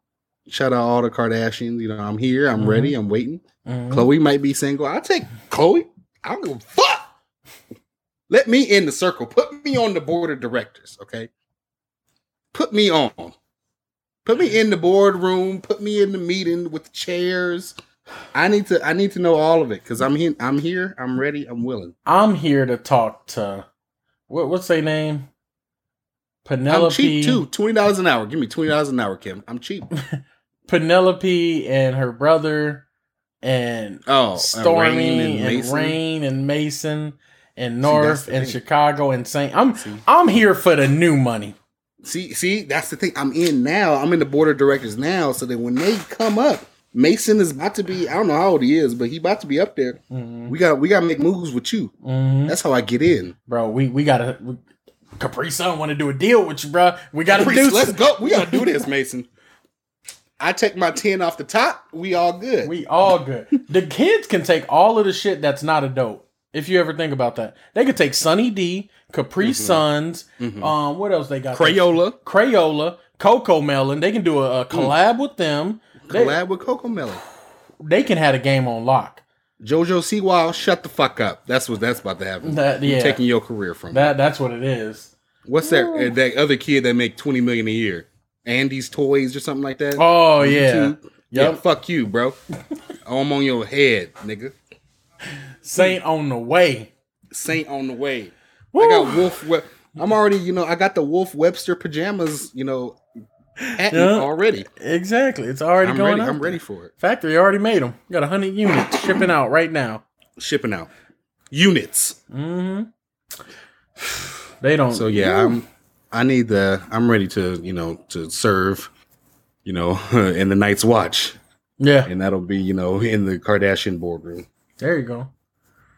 shout out all the Kardashians. You know, I'm here. I'm Mhm. ready. I'm waiting. Mhm. Khloé might be single. I'll take Khloé. I don't give a fuck. Let me in the circle. Put me on the board of directors. Okay. Put me on. Put me in the boardroom. Put me in the meeting with the chairs. I need to. I need to know all of it because I'm here. I'm here. I'm ready. I'm willing. I'm here to talk to what, what's their name? Penelope. I'm cheap too. Twenty dollars an hour. Give me twenty dollars an hour, Kim. I'm cheap. Penelope and her brother and Oh, and Stormi Reign and, Mason. Reign and Mason and North the and thing. Chicago and Saint. I'm See, I'm here for the new money. see, see. That's the thing. I'm in now. I'm in the board of directors now. So that when they come up, Mason is about to be. I don't know how old he is, but he about to be up there. Mhm. We got. We got to make moves with you. Mhm. That's how I get in. Bro, we we gotta. We, Capri Sun want to do a deal with you, bro. We gotta do. let's go. We gotta do this, Mason. I take my ten off the top. We all good. We all good. the kids can take all of the shit that's not a dope. If you ever think about that, they could take Sunny D, Capri Suns. Mhm. Um, what else they got? Crayola Crayola, Cocomelon. They can do a, a collab with them. They, collab with Cocomelon. they can have a game on lock. JoJo Siwa, shut the fuck up. That's what that's about to happen. That You're yeah, taking your career from you. that that's what it is. What's that? uh, that other kid that make twenty million a year? Andy's Toys or something like that. Oh yeah, YouTube? yeah. Yep. Fuck you, bro. I'm on your head, nigga. Saint on the way. Saint on the way. Woo. I got Wolf. We- I'm already, you know, I got the Wolf Webster pajamas, you know, already. Exactly, it's already I'm going ready. I'm there. ready for it. Factory already made them. Got hundred units shipping out right now. Shipping out. units. Mm-hmm. They don't. So yeah, I'm I need the I'm ready to, you know, to serve, you know, in the Night's Watch. Yeah. And that'll be, you know, in the Kardashian boardroom. There you go.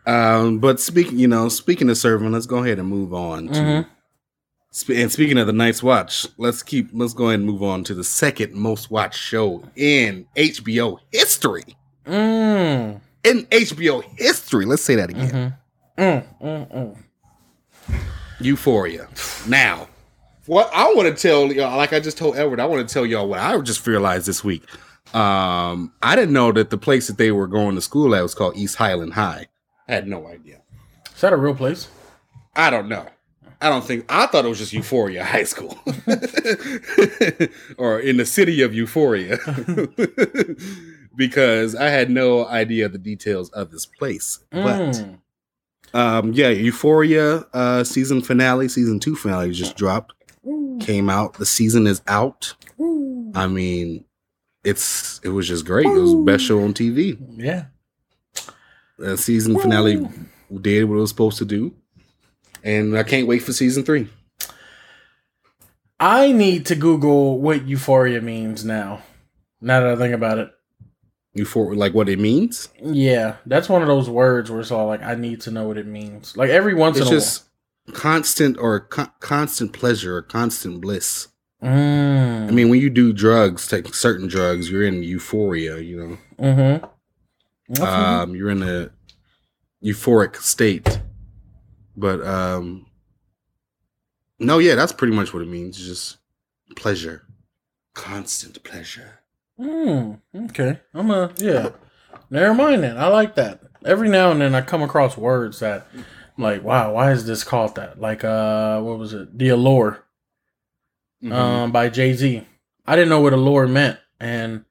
Um, but speaking, you know, speaking of serving, let's go ahead and move on to Mhm. Sp- and speaking of the Night's Watch, let's keep let's go ahead and move on to the second most watched show in HBO history. Mm. In HBO history, let's say that again. Mm-hmm. Mm, mm, mm. Euphoria. Now, what I want to tell y'all, like I just told Edward, I want to tell y'all what I just realized this week. Um, I didn't know that the place that they were going to school at was called East Highland High. I had no idea. Is that a real place? I don't know. I don't think I thought it was just Euphoria High School, or in the city of Euphoria, because I had no idea the details of this place. But Mm. um, yeah, Euphoria uh, season finale, season two finale just dropped, came out. The season is out. I mean, it's it was just great. It was the best show on TV. Yeah. The season finale did what it was supposed to do, and I can't wait for season three. I need to Google what euphoria means now. Now that I think about it. Euphoria, like what it means. Yeah, that's one of those words where it's all like, I need to know what it means. Like every once It's in a just constant or con- constant pleasure or constant bliss. Mm. I mean, when you do drugs, take certain drugs, you're in euphoria. You know, mm-hmm. um, you're in a euphoric state. But um, no, yeah, that's pretty much what it means. Just pleasure, constant pleasure. Mm, okay. I'm a yeah. Never mind then. I like that. Every now and then I come across words that like, wow, why is this called that? Like uh what was it? The Allure. Mhm. Um by Jay Z. I didn't know what allure meant. And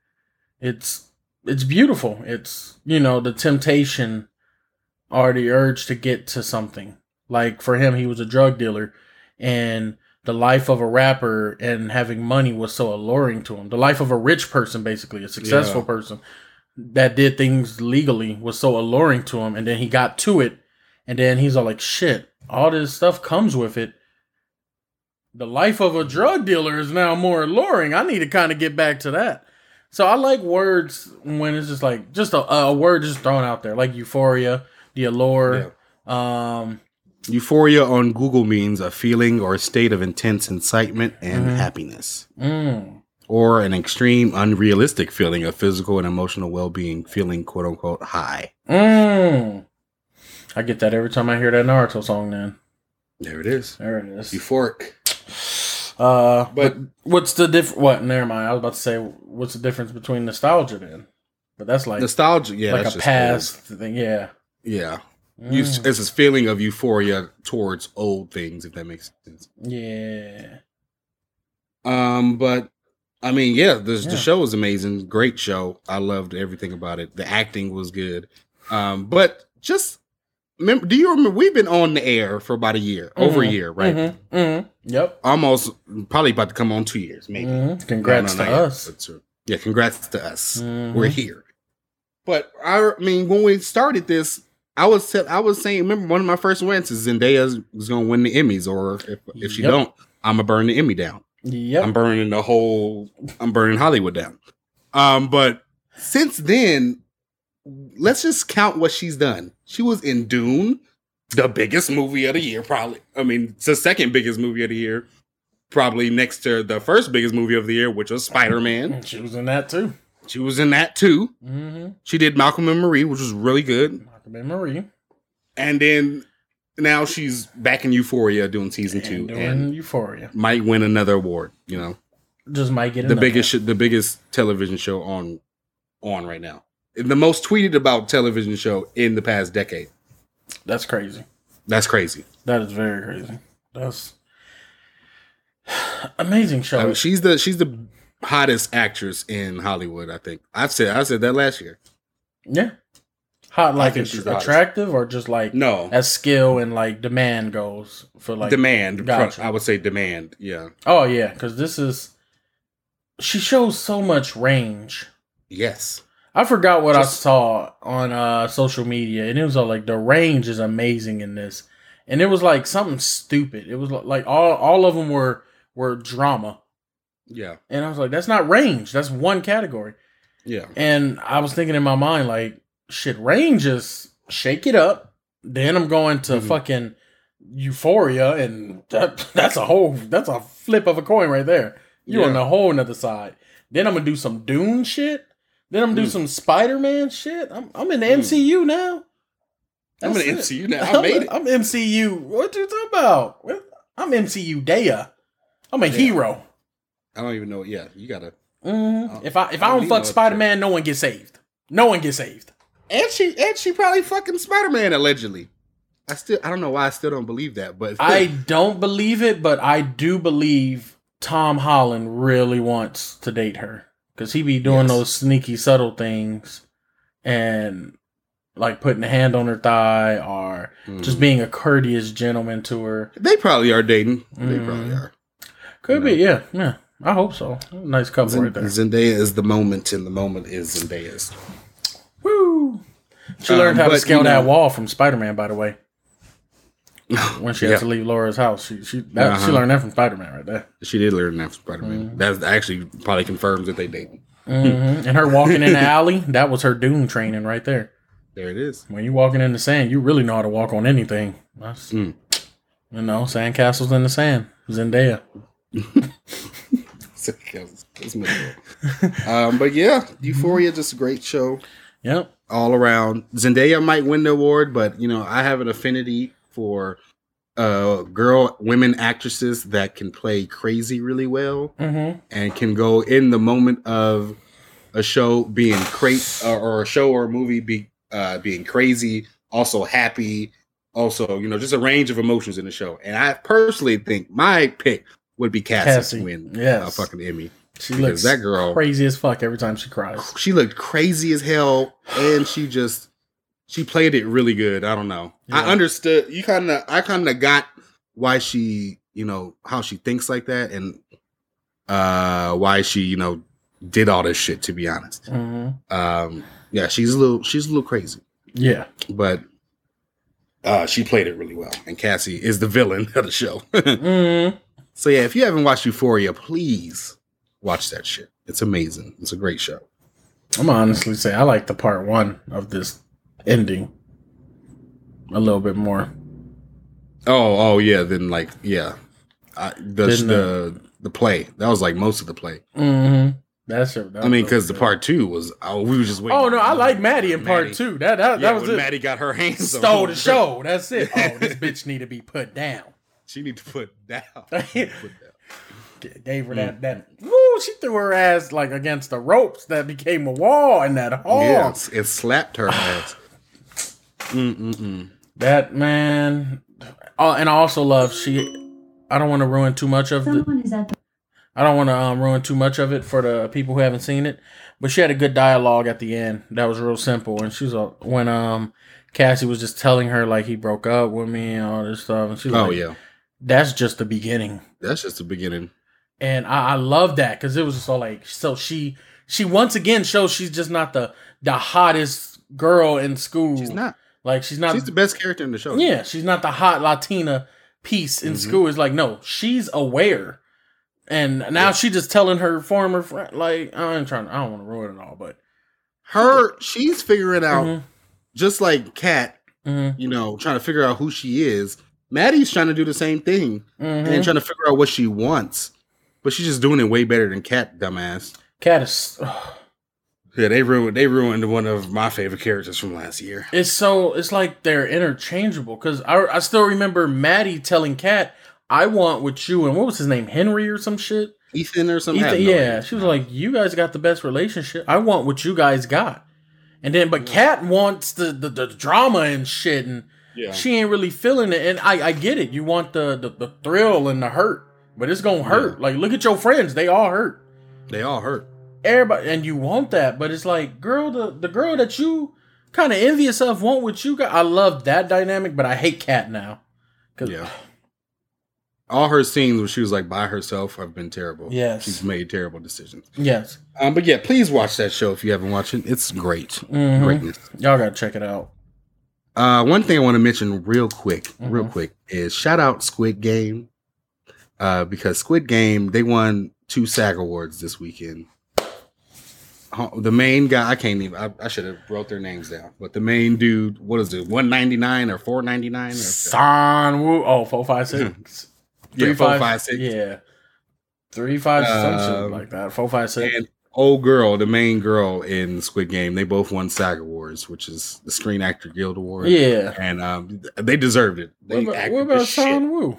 it's it's beautiful. It's you know, the temptation or the urge to get to something. Like for him he was a drug dealer and the life of a rapper and having money was so alluring to him. The life of a rich person, basically, a successful Yeah. person that did things legally was so alluring to him. And then he got to it. And then he's all like, shit, all this stuff comes with it. The life of a drug dealer is now more alluring. I need to kind of get back to that. So I like words when it's just like just a, a word just thrown out there, like euphoria, the allure. Um, Euphoria on Google means a feeling or a state of intense incitement and Mhm. happiness, mm, or an extreme, unrealistic feeling of physical and emotional well being, feeling quote unquote high. mm. I get that every time I hear that Naruto song. Then There it is. there it is. Euphoric. Uh, But- but what's the diff? What? Never mind. I was about to say, what's the difference between nostalgia then? But that's like Nostalgia, yeah, like a past thing. Yeah. old. Yeah, You- Mm, it's this feeling of euphoria towards old things, if that makes sense. yeah. Um, but I mean, yeah, the, Yeah. the show was amazing. Great show. I loved everything about it. The acting was good. Um, but just remember, do you remember we've been on the air for about a year, over a Mhm, year, right? mhm, mhm. Yep. Almost, probably about to come on two years, maybe. Mhm. Congrats No, no, to not yet, us. uh, yeah, congrats to us. Mhm. We're here. But I, I mean, when we started this, I was tell- I was saying, remember one of my first wins is Zendaya was going to win the Emmys, or if if she Yep. don't, I'm gonna burn the Emmy down. Yep. I'm burning the whole. I'm burning Hollywood down. Um, but since then, let's just count what she's done. She was in Dune, the biggest movie of the year, probably. I mean, it's the second biggest movie of the year, probably next to the first biggest movie of the year, which was Spider Man. she was in that too. She was in that too. Mm-hmm. She did Malcolm and Marie, which was really good. Malcolm and Marie. And then now she's back in Euphoria doing season And two doing and Euphoria. might win another award. You know. Just might get the biggest sh- the biggest television show on on right now the most tweeted about television show in the past decade. That's crazy. that's crazy That is very crazy. That's amazing show. I mean, she's the she's the hottest actress in hollywood i think i've said i said that last year yeah. Hot like it's she's the hottest. attractive or just like no as skill and like demand goes for like demand Gotcha. i would say demand yeah Oh yeah, because this is she shows so much range. yes I forgot what Just- I saw on uh, social media, and it was all like the range is amazing in this, and it was like something stupid. It was like all all of them were were drama, Yeah, and I was like, that's not range. That's one category. yeah, And I was thinking in my mind, like, shit, range is shake it up. Then I'm going to Mhm. fucking euphoria, and that that's a whole that's a flip of a coin right there. You on Yeah. the whole another side. Then I'm gonna do some Dune shit. Then I'm gonna do Mm. some Spider Man shit. I'm I'm in the Mm. MCU now. I'm in the it. MCU now. I made it. I'm MCU. What you talking about? I'm MCU Daya. I'm a Yeah. hero. I don't even know. Yeah, you gotta. Oh, If I if I I, don't don't fuck Spider Man, no one gets saved. No one gets saved. And she and she probably fucking Spider Man allegedly. I still I don't know why I still don't believe that, but I don't believe it, but I do believe Tom Holland really wants to date her because he be doing Yes. those sneaky, subtle things, and like putting a hand on her thigh or Mm. just being a courteous gentleman to her. they probably are dating. They Mhm. probably are. Could be, yeah, yeah. I hope so. Nice couple right there. Zendaya is the moment, and the moment is Zendaya's. Woo! She Um, learned how to scale you know- that wall from Spider Man, by the way. When she Yeah. had to leave Laura's house, she she that, she Uh-huh. learned that from Spider Man right there. She did learn that from Spider Man. Mhm. That actually probably confirms that they dating. hmm And her walking in the alley, that was her Dune training right there. There it is. When you're walking in the sand, you really know how to walk on anything. That's, Mm. You know, sandcastles in the sand. Zendaya. Um, but yeah, Euphoria just a great show Yep. all around. Zendaya might win the award, but you know I have an affinity for uh girl women actresses that can play crazy really well Mm-hmm. and can go in the moment of a show being crazy or, or a show or a movie be uh being crazy also happy also you know just a range of emotions in the show and i personally think my pick would be cassie, Cassie, win yes. a fucking emmy She Because looks that girl- crazy as fuck every time she cries. she looked crazy as hell and she just she played it really good. I don't know. I understood you kind of i kind of got why she you know how she thinks like that and uh why she you know did all this shit to be honest. Hmm um yeah she's a little she's a little crazy. Yeah. but uh she played it really well. And cassie is the villain of the show. Hmm so yeah if you haven't watched euphoria please watch that shit. It's amazing. It's a great show. I'm honestly say I like the part one of this ending a little bit more. Oh, oh yeah. Then like yeah, I, the Didn't, the the play that was like most of the play. Mm-hmm. That's it. That I mean, because the part two was oh we were just waiting. Oh no, I like Maddie in part Maddie. two. That that, Yeah, that was when it. Maddie got her hands Stole the show. That's it. Oh, this bitch need to be put down. She need to put down. Put down. Gave her that Mm. that. Woo! She threw her ass like against the ropes that became a wall in that hall. Yes, it slapped her ass. Mm-mm-mm. That man. Oh, and I also love she. I don't want to ruin too much of the. Someone is at the I don't want to um, ruin too much of it for the people who haven't seen it, but she had a good dialogue at the end. That was real simple, and she was uh, when um Cassie was just telling her like he broke up with me and all this stuff, and she's Oh like, Oh yeah, that's just the beginning." that's just the beginning. And I, I love that because it was just all like so she she once again shows she's just not the the hottest girl in school. She's not. Like she's not She's the best character in the show. yeah, she's not the hot Latina piece in Mhm. school. It's like, no, she's aware. And now Yeah. she just telling her former friend, like, I ain't trying, I don't want to ruin it all, but her she's figuring out Mhm, just like Kat, mhm, you know, trying to figure out who she is. Maddie's trying to do the same thing. mhm. and trying to figure out what she wants. But she's just doing it way better than Kat, dumbass. Kat is, ugh. Yeah, they ruined they ruined one of my favorite characters from last year. it's so, it's like they're interchangeable. Cause I, I still remember Maddie telling Kat, I want what you, and what was his name? Henry or some shit? Ethan or something. I Ethan, have no yeah. idea. She was like, you guys got the best relationship. I want what you guys got. And then, but Kat wants the, the, the drama and shit. And, yeah. she ain't really feeling it. And I, I get it. You want the, the, the thrill and the hurt, but it's gonna hurt. Like, look at your friends; they all hurt. They all hurt. Everybody, and you want that, but it's like, girl, the the girl that you kind of envious of want what you got. I love that dynamic, but I hate Kat now. Cause Yeah. all her scenes where she was like by herself have been terrible. Yes. she's made terrible decisions. Yes. Um, but yeah, please watch that show if you haven't watched it. It's great, Mhm. greatness. Y'all gotta check it out. Uh, one thing I want to mention real quick, real Mhm. quick, is shout out Squid Game, uh, because Squid Game they won two SAG awards this weekend. The main guy, I can't even. I, I should have wrote their names down, but the main dude, what is it, one ninety nine or four ninety nine? San Wu. Oh, four five six. Yeah, Three, four, five- five, six. Yeah. Three five Um, like that. Four five six. And old girl, the main girl in Squid Game, they both won SAG awards, which is the Screen Actor Guild Award. yeah. and um, they deserved it. They What about, what about shit. San Wu?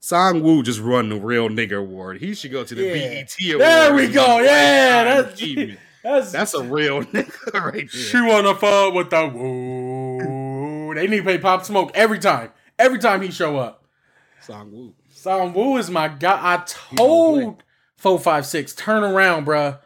Song Woo just won the real nigga award. He should go to the Yeah. BET award. There we go. Yeah, that's achievement. That's That's a real nigga right there. She wanna fuck with the woo. They need to pay Pop Smoke every time. Every time he show up. Song Woo. Song Woo is my guy. I told four five six turn around, bruh.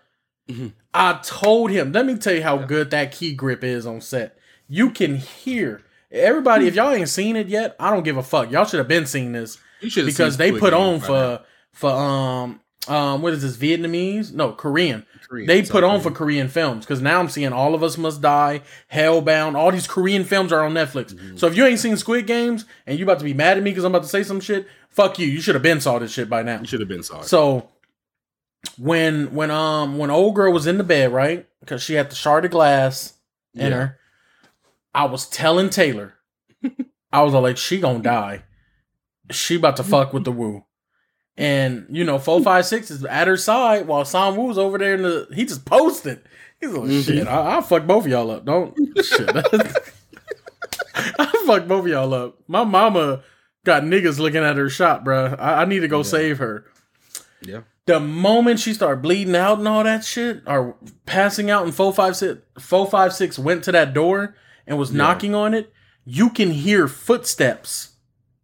Mhm. I told him. Let me tell you how good that key grip is on set. You can hear everybody. If y'all ain't seen it yet, I don't give a fuck. Y'all should have been seeing this You should because they put on for for um um what is this Vietnamese? No, Korean. They put on for Korean films because now I'm seeing All of Us Must Die, Hellbound. All these Korean films are on Netflix. Mm-hmm. So if you ain't seen Squid Games and you about to be mad at me because I'm about to say some shit, fuck you. You should have been saw this shit by now. You should have been sorry. So when when um when old girl was in the bed, right? Because she had the shard of glass in Yeah. her, I was telling Taylor, I was like, she gonna die. She about to fuck with the woo. And you know, four five six is at her side while Sam Woo's over there in the he just posted. He's like, Mhm. shit, I, I'll fuck both of y'all up. Don't shit. I'll fuck both of y'all up. My mama got niggas looking at her shop, bruh. I, I need to go Yeah. save her. yeah. The moment she started bleeding out and all that shit, or passing out, and four five six, four five six went to that door and was Yeah. knocking on it, you can hear footsteps.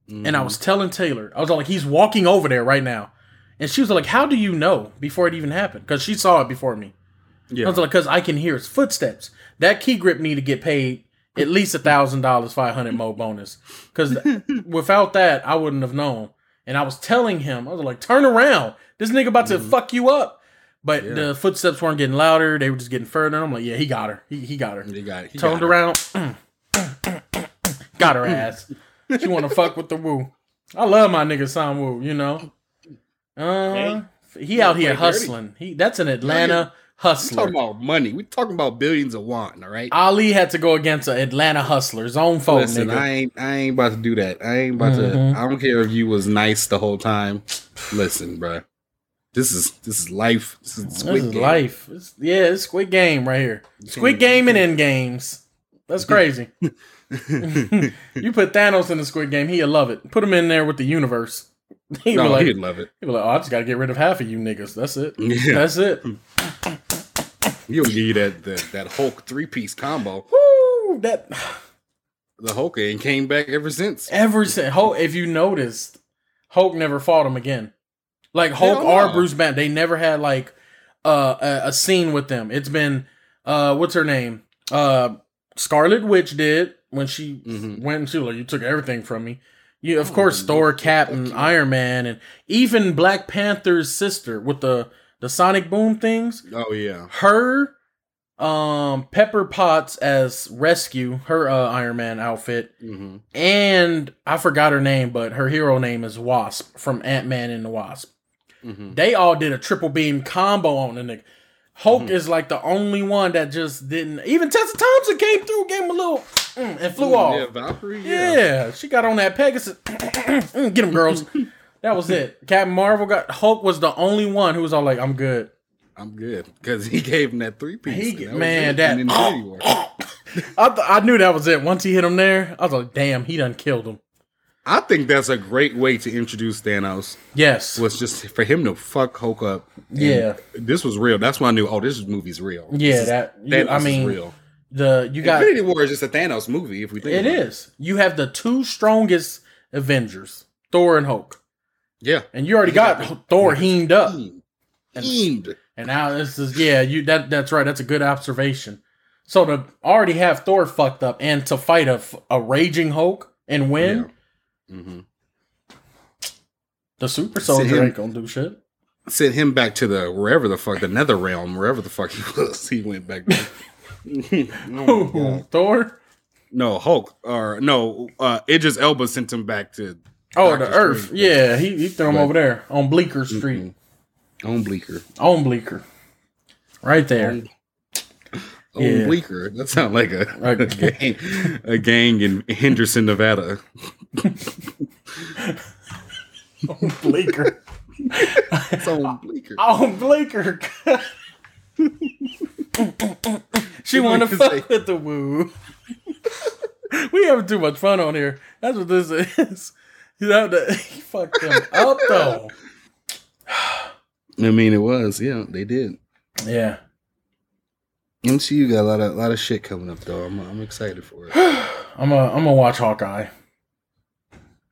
And I was telling Taylor, I was like, he's walking over there right now. And she was like, how do you know before it even happened? Because she saw it before me. yeah. I was like, because I can hear his footsteps. That key grip need to get paid at least a thousand dollars, five hundred more bonus. Because without that, I wouldn't have known. And I was telling him, I was like, turn around. This nigga about to Mhm. fuck you up. But Yeah. the footsteps weren't getting louder. They were just getting further. And I'm like, yeah, he got her. He, he got her. They got it. He Turned got around. got her ass. She want to fuck with the woo. I love my nigga Sam Woo, you know. Uh, he out here hustling. He that's an Atlanta hustler. We hustler. talking about money. We talking about billions of won. All right. Ali had to go against an Atlanta hustler, zone four Listen, nigga. I ain't. I ain't about to do that. I ain't about Mhm. to. I don't care if you was nice the whole time. Listen, bruh. This is this is life. This is this is Game. life. It's, yeah, it's Squid Game right here. Squid Game and End Games. That's crazy. you put Thanos in the Squid Game, he'll love it. Put him in there with the universe. He be no, like, he'd love it. He'd be like, oh, I just gotta get rid of half of you niggas. That's it. Yeah, That's it. he'll give you that that, that Hulk three piece combo. Woo! That The Hulk ain't came back ever since. ever since Hulk, if you noticed, Hulk never fought him again. Like Hulk or. Bruce Banner, they never had like uh, a, a scene with them. It's been uh, what's her name? Uh, Scarlet Witch did when she Mhm. went and she was like, "You took everything from me." You, of Oh, course, Thor, Cap, and. Iron Man, and even Black Panther's sister with the the sonic boom things. Oh yeah. Her, um, Pepper Potts as Rescue, her uh, Iron Man outfit, hmm and I forgot her name, but her hero name is Wasp from Ant Man and the Wasp. hmm They all did a triple beam combo on the nigga. Hulk Mhm. is like the only one that just didn't. Even Tessa Thompson came through, gave him a little mm, and flew off. Yeah, Valkyrie. Yeah. Yeah. she got on that Pegasus. Mm, Get him, girls. that was it. Captain Marvel got Hulk was the only one who was all like, "I'm good." I'm good because he gave him that three piece. He- man, that- in Infinity War. I th- I knew that was it. Once he hit him there, I was like, "Damn, he done killed him." I think that's a great way to introduce Thanos. Yes. Was just for him to fuck Hulk up. Yeah. this was real. That's when I knew. Oh, this movie's real. Yeah, This is- that. You, I is mean, real. the you got Infinity War is just a Thanos movie. If we think It. You have the two strongest Avengers, Thor and Hulk. Yeah, And you already got, got- Thor heamed up. Hemed. And-. And now this is yeah, you that that's right. That's a good observation. So to already have Thor fucked up and to fight a, a raging Hulk and win, Yeah. Hmm The super soldier ain't gonna do shit. Sent him back to the wherever the fuck the nether realm, wherever the fuck he was. He went back there. Oh. Thor. no, Hulk or no, uh Idris Elba sent him back to Oh, Doctor the Earth. Strange. Yeah, he, he threw him But- over there on Bleecker Street. on Bleecker. On Bleecker. Right there. On, on Yeah. Bleecker. That sounds like a, A- a gang, a gang in Henderson, Nevada. On Bleecker. It's on Bleecker. on Bleecker. she want to fuck with the woo. we having too much fun on here. That's what this is. You know, the, he fucked them up though. I mean, it was. Yeah, they did. Yeah. MCU got a lot of lot of shit coming up though. I'm I'm excited for it. I'm a, I'm gonna watch Hawkeye.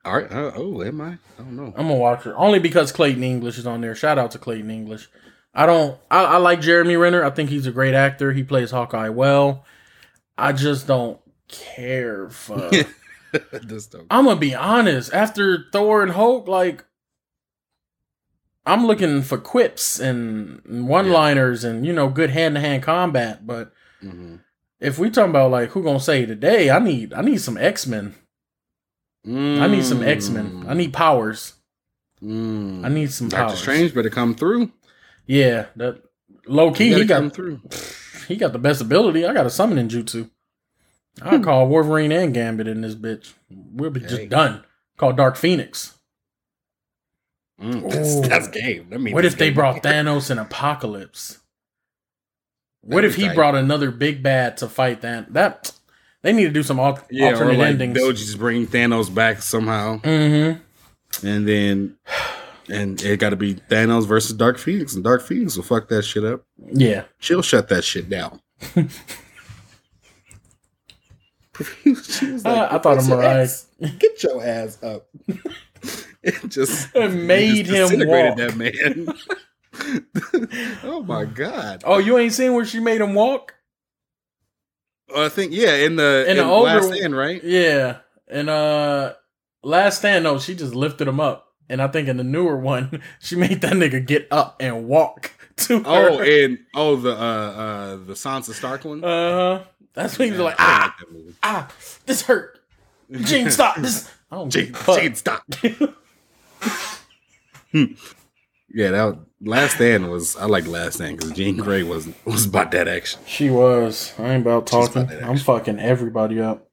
All right. Uh, oh, am I? I don't know. I'm gonna watch it only because Clayton English is on there. Shout out to Clayton English. I don't. I, I like Jeremy Renner. I think he's a great actor. He plays Hawkeye well. I just don't care for. Don't. I'm gonna be honest. After Thor and Hulk, like, I'm looking for quips and one-liners and you know good hand-to-hand combat. But Mhm. if we talking about like who gonna say today, I need I need some X Men. I need some X Men. I need powers. Mm. I need some Doctor powers. Strange better come through. Yeah, that low key He he gotta come got through. he got the best ability. I got a summoning jutsu. I call Wolverine and Gambit in this bitch. We'll be Hey. just done. Call Dark Phoenix. Mm, that's, that's game. I mean, What that's if they game. brought Thanos and Apocalypse? What if he tight. brought another big bad to fight that? That they need to do some al- Yeah, alternate like endings. they'll just bring Thanos back somehow, Mm-hmm. and then and it got to be Thanos versus Dark Phoenix, and Dark Phoenix will fuck that shit up. Yeah. She'll shut that shit down. Was Uh, I thought of "Professor Mariah. X, Get your ass up. it just It made just him walk. that man. oh my god! Oh, you ain't seen where she made him walk? I think yeah, in the In in the older last one- stand, right? Yeah. And uh last stand no, she just lifted him up. And I think in the newer one, she made that nigga get up and walk to her. Oh, and oh the uh uh the Sansa Stark one. uh-huh. That's when Yeah, like, ah, like ah, this hurt. Jean, stop. This I don't Jane. Jane, stop. Yeah, that was, last stand was I like last stand because Jean Grey was was about that action. She was. I ain't about talking. about I'm fucking everybody up.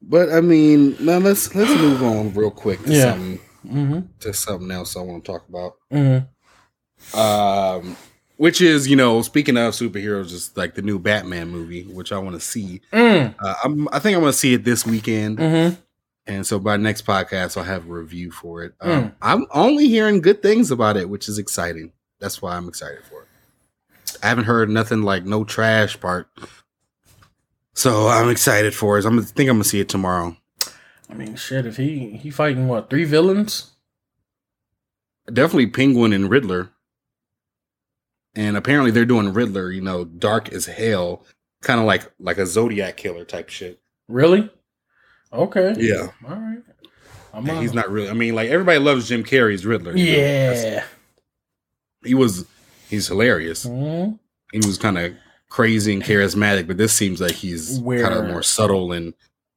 But I mean, now let's let's move on real quick to Yeah. something Mm-hmm. to something else I want to talk about. Mm-hmm. Um, which is you know speaking of superheroes, just like the new Batman movie, which I want to see. Mm. Uh, I'm, I think I'm going to see it this weekend, Mm-hmm. And so by next podcast I'll have a review for it. Mm. Um, I'm only hearing good things about it, which is exciting. That's why I'm excited for it. I haven't heard nothing like no trash part, so I'm excited for it. I'm gonna think I'm gonna see it tomorrow. I mean, shit. If he he fighting what three villains? Definitely Penguin and Riddler, and apparently they're doing Riddler. You know, dark as hell, kind of like like a Zodiac killer type shit. Really? Okay. Yeah, All right. I'm And he's not really. I mean, like everybody loves Jim Carrey's Riddler. you know? Yeah. he was. He's hilarious. Mhm. He was kind of crazy and charismatic, but this seems like he's kind of more subtle and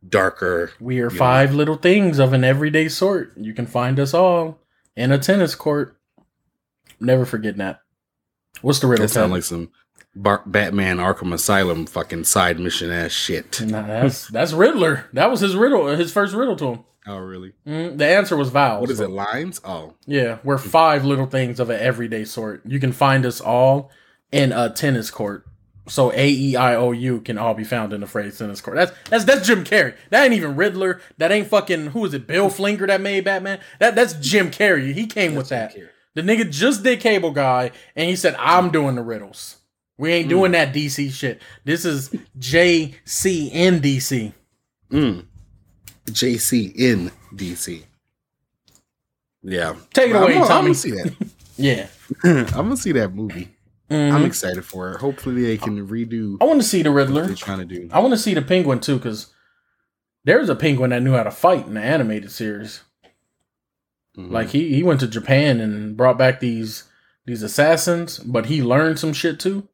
darker. We are Yeah. five little things of an everyday sort. You can find us all in a tennis court. Never forget that. What's the riddle? That sound like some Bar- Batman Arkham Asylum fucking side mission ass shit. Nah, that's that's Riddler. That was his riddle. His first riddle to him. Oh, really? Mm, the answer was vowels. What is it? Lines? Oh, Yeah, we're five little things of an everyday sort. You can find us all in a tennis court. So A E I O U can all be found in the phrase tennis court. That's that's that's Jim Carrey. That ain't even Riddler. That ain't fucking who is it? Bill Finger that made Batman. That that's Jim Carrey. He came with that. The nigga just did Cable Guy, and he said, "I'm doing the riddles. We ain't doing that DC shit. This is JC in DC." Mm. JC in DC. Yeah. Take it I'm away, I'm Tommy. gonna see that. Yeah, I'm gonna see that movie. Mhm. I'm excited for it. Hopefully, they can redo I want to see the Riddler. they're trying to do. I want to see the penguin too, because there's a penguin that knew how to fight in the animated series. Mhm. Like he he went to Japan and brought back these these assassins, but he learned some shit too.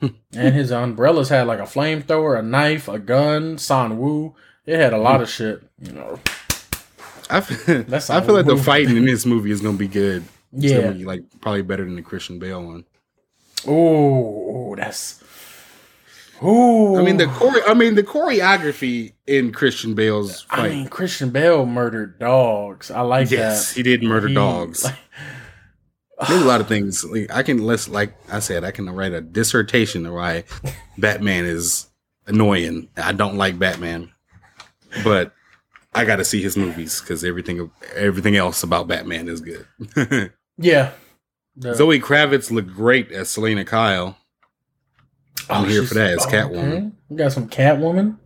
and his umbrellas had like a flamethrower, a knife, a gun, San Wu. It had a lot of shit. You know. I feel, That's I feel like the fighting in this movie is gonna be good. Yeah. be, like probably better than the Christian Bale one. Oh, that's. Oh, I mean the chore- I mean the choreography in Christian Bale's I mean, Christian Bale murdered dogs. I like yes, that. he did murder He- dogs. like- There's a lot of things. Like, I can list, like I said, I can write a dissertation on why Batman is annoying. I don't like Batman, but I got to see his movies because everything everything else about Batman is good. yeah. The- Zoe Kravitz looked great as Selina Kyle. I'm oh, here for that as oh, Catwoman. okay. You got some Catwoman.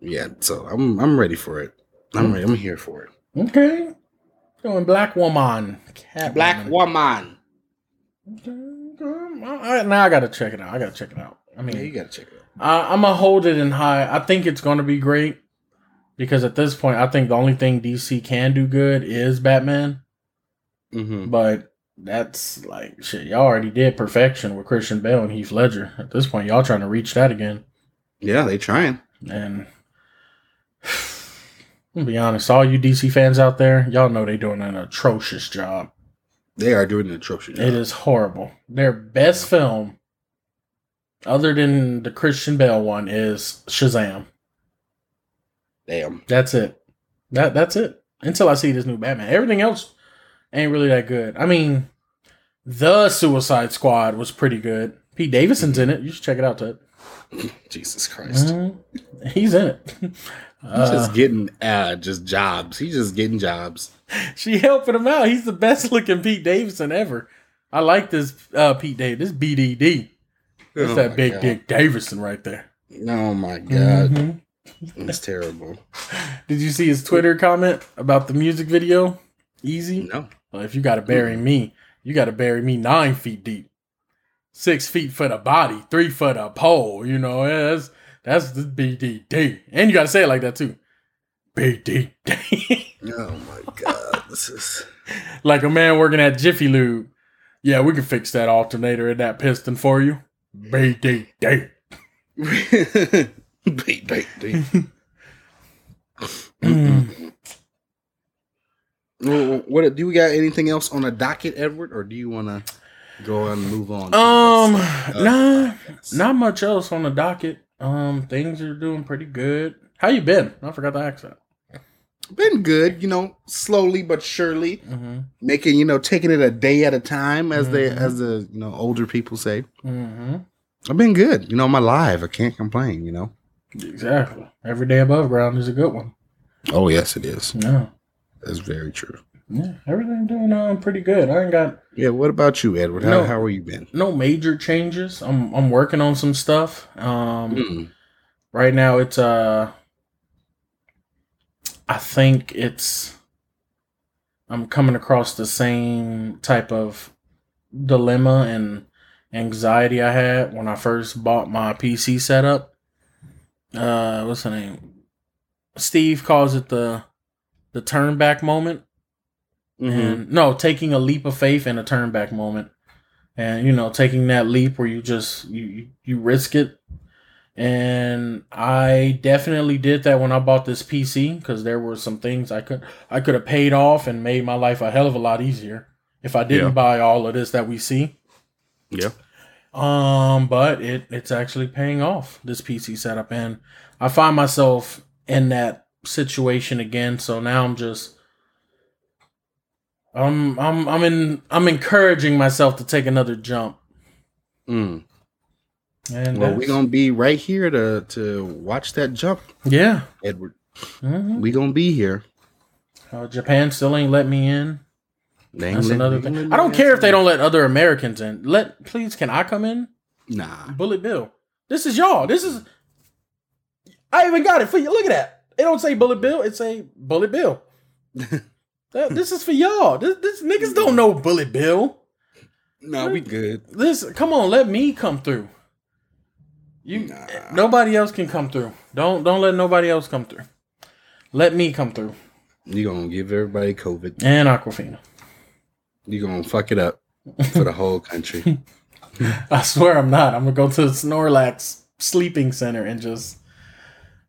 Yeah, so I'm I'm ready for it. I'm mm. ready. I'm here for it. Okay. going Black Woman. Catwoman. Woman. All right, now I gotta check it out. I gotta check it out. I mean, Yeah, you gotta check it out. I, I'm gonna hold it in high. I think it's gonna be great because at this point, I think the only thing DC can do good is Batman. Mm-hmm. But that's like shit. Y'all already did perfection with Christian Bale and Heath Ledger. At this point, y'all trying to reach that again. Yeah, they trying. And I'm gonna be honest, all you DC fans out there, y'all know they doing an atrocious job. They are doing an atrocious job. It is horrible. Their best film, other than the Christian Bale one, is Shazam. Damn. That's it. That that's it. Until I see this new Batman. Everything else ain't really that good. I mean, the Suicide Squad was pretty good. Pete Davidson's in it. You should check it out, Ted. Jesus Christ. Mhm. He's in it. He's Uh, just getting uh just jobs. He's just getting jobs. she helping him out. He's the best looking Pete Davidson ever. I like this uh, Pete David. This BDD. That's Oh that big God. dick Davidson right there. Oh my god. Mhm. It's terrible. Did you see his Twitter comment about the music video? Easy. No. Well, if you got to bury me, you got to bury me nine feet deep, six feet for the body, three for the pole. You know, that's that's the BDD, and you got to say it like that too. BDD, Oh my god. This is like a man working at Jiffy Lube. Yeah, we can fix that alternator and that piston for you. BDD. beat, beat, beat. Mm. Well, what do we got anything else on the docket, Edward, or do you want to go on and move on? Um, uh, nah, podcast? not much else on the docket. Um, things are doing pretty good. How you been? I forgot the accent. Been good, you know, slowly but surely, Mm-hmm. making you know, taking it a day at a time, as they Mhm. as the you know older people say. Mm-hmm. I've been good, you know. I'm alive. I can't complain, you know. Exactly. Every day above ground is a good one. Oh yes, it is. Yeah. That's very true. Yeah. Everything doing um pretty good. I ain't got Yeah. What about you, Edward? How No. how are you been? no major changes. I'm I'm working on some stuff. Um Mm. right now it's uh I think it's I'm coming across the same type of dilemma and anxiety I had when I first bought my PC setup. Uh what's the name? Steve calls it the the turn back moment. Mhm. and no taking a leap of faith and a turn back moment and you know taking that leap where you just you- you risk it and i definitely did that when i bought this pc because there were some things i could i could have paid off and made my life a hell of a lot easier if i didn't Yeah. buy all of this that we see Yeah. um, but it it's actually paying off this PC setup, and I find myself in that situation again. So now I'm just, I'm I'm I'm in I'm encouraging myself to take another jump, Mm. And Well, we that's- gonna be right here to to watch that jump, yeah. Edward. hmm We gonna be here. Uh, Japan still ain't let me in. They ain't That's another thing. I don't care if they don't let other Americans in. Let please, can I come in? Nah. Bullet Bill. This is y'all. This is. I even got it for you. Look at that. It don't say Bullet Bill. It say Bullet Bill. That- this is for y'all. This, this niggas don't know Bullet Bill. no, we good. This come on, let me come through. You Nah. nobody else can come through. Don't don't let nobody else come through. Let me come through. You gonna give everybody COVID. and Awkwafina. You gonna fuck it up for the whole country. I swear I'm not. I'm gonna go to the Snorlax sleeping center and just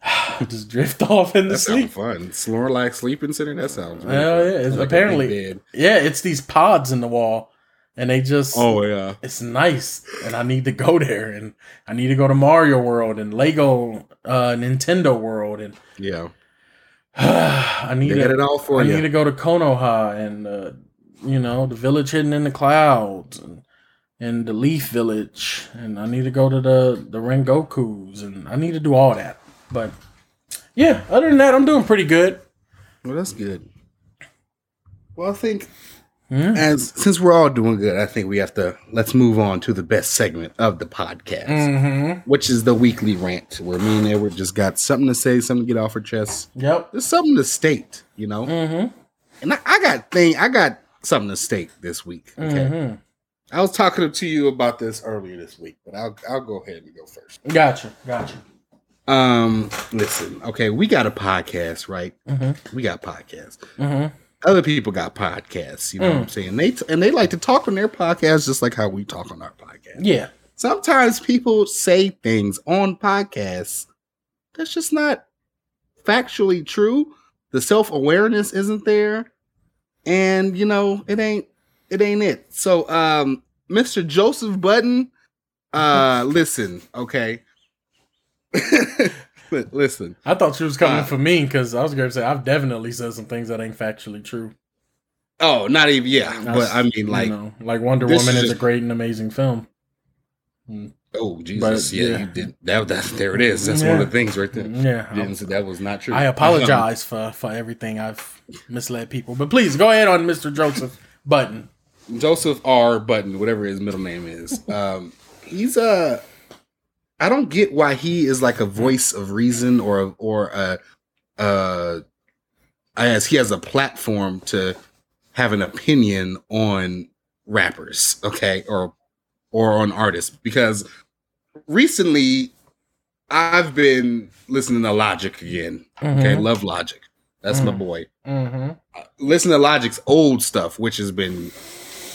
just drift off in the That sleep. fun. Snorlax sleeping center. That sounds. really Hell fun. yeah, it's Like apparently- Yeah, it's these pods in the wall, and they just Oh yeah. it's nice. And I need to go there, and I need to go to Mario World and Lego uh, Nintendo World, and Yeah. I need They to got it all for I you. need to go to Konoha and uh, you know the village hidden in the clouds and and the Leaf Village and I need to go to the the Rengokus and I need to do all that. But yeah, other than that, I'm doing pretty good. Well, that's good. Well, I think Hmm? as since we're all doing good, I think we have to let's move on to the best segment of the podcast, Mm-hmm. which is the weekly rant, where me and Edward just got something to say, something to get off our chest. Yep. There's something to state, you know. Mm-hmm. And I, I got thing, I got something to state this week. Okay, Mm-hmm. I was talking to you about this earlier this week, but I'll I'll go ahead and go first. Gotcha. Gotcha. Um, listen, okay, we got a podcast, right? Mm-hmm. We got podcasts. Other people got podcasts, you know what I'm saying? They t- and they like to talk on their podcast just like how we talk on our podcast. Yeah. Sometimes people say things on podcasts that's just not factually true. The self-awareness isn't there. And you know, it ain't it ain't it. So um Mr. Joseph Budden, uh listen, okay. Li- listen. I thought she was coming Uh, for me because I was going to say I've definitely said some things that ain't factually true. Oh, not even yeah, but I mean you like know, like Wonder Woman is is a great and amazing film. Oh Jesus! But, yeah, yeah. you did that. That there it is. That's one of the things right there. Yeah. Didn't say that was not true. I apologize for for everything I've misled people. But please go ahead on Mr. Joseph Budden. Joseph R. Budden, whatever his middle name is. Um, he's uh I don't get why he is like a voice of reason or or a uh as he has a platform to have an opinion on rappers, okay, or or on artists because recently I've been listening to Logic again. Okay, love Logic. That's my Mhm. boy. Mm-hmm. listen to Logic's old stuff, which has been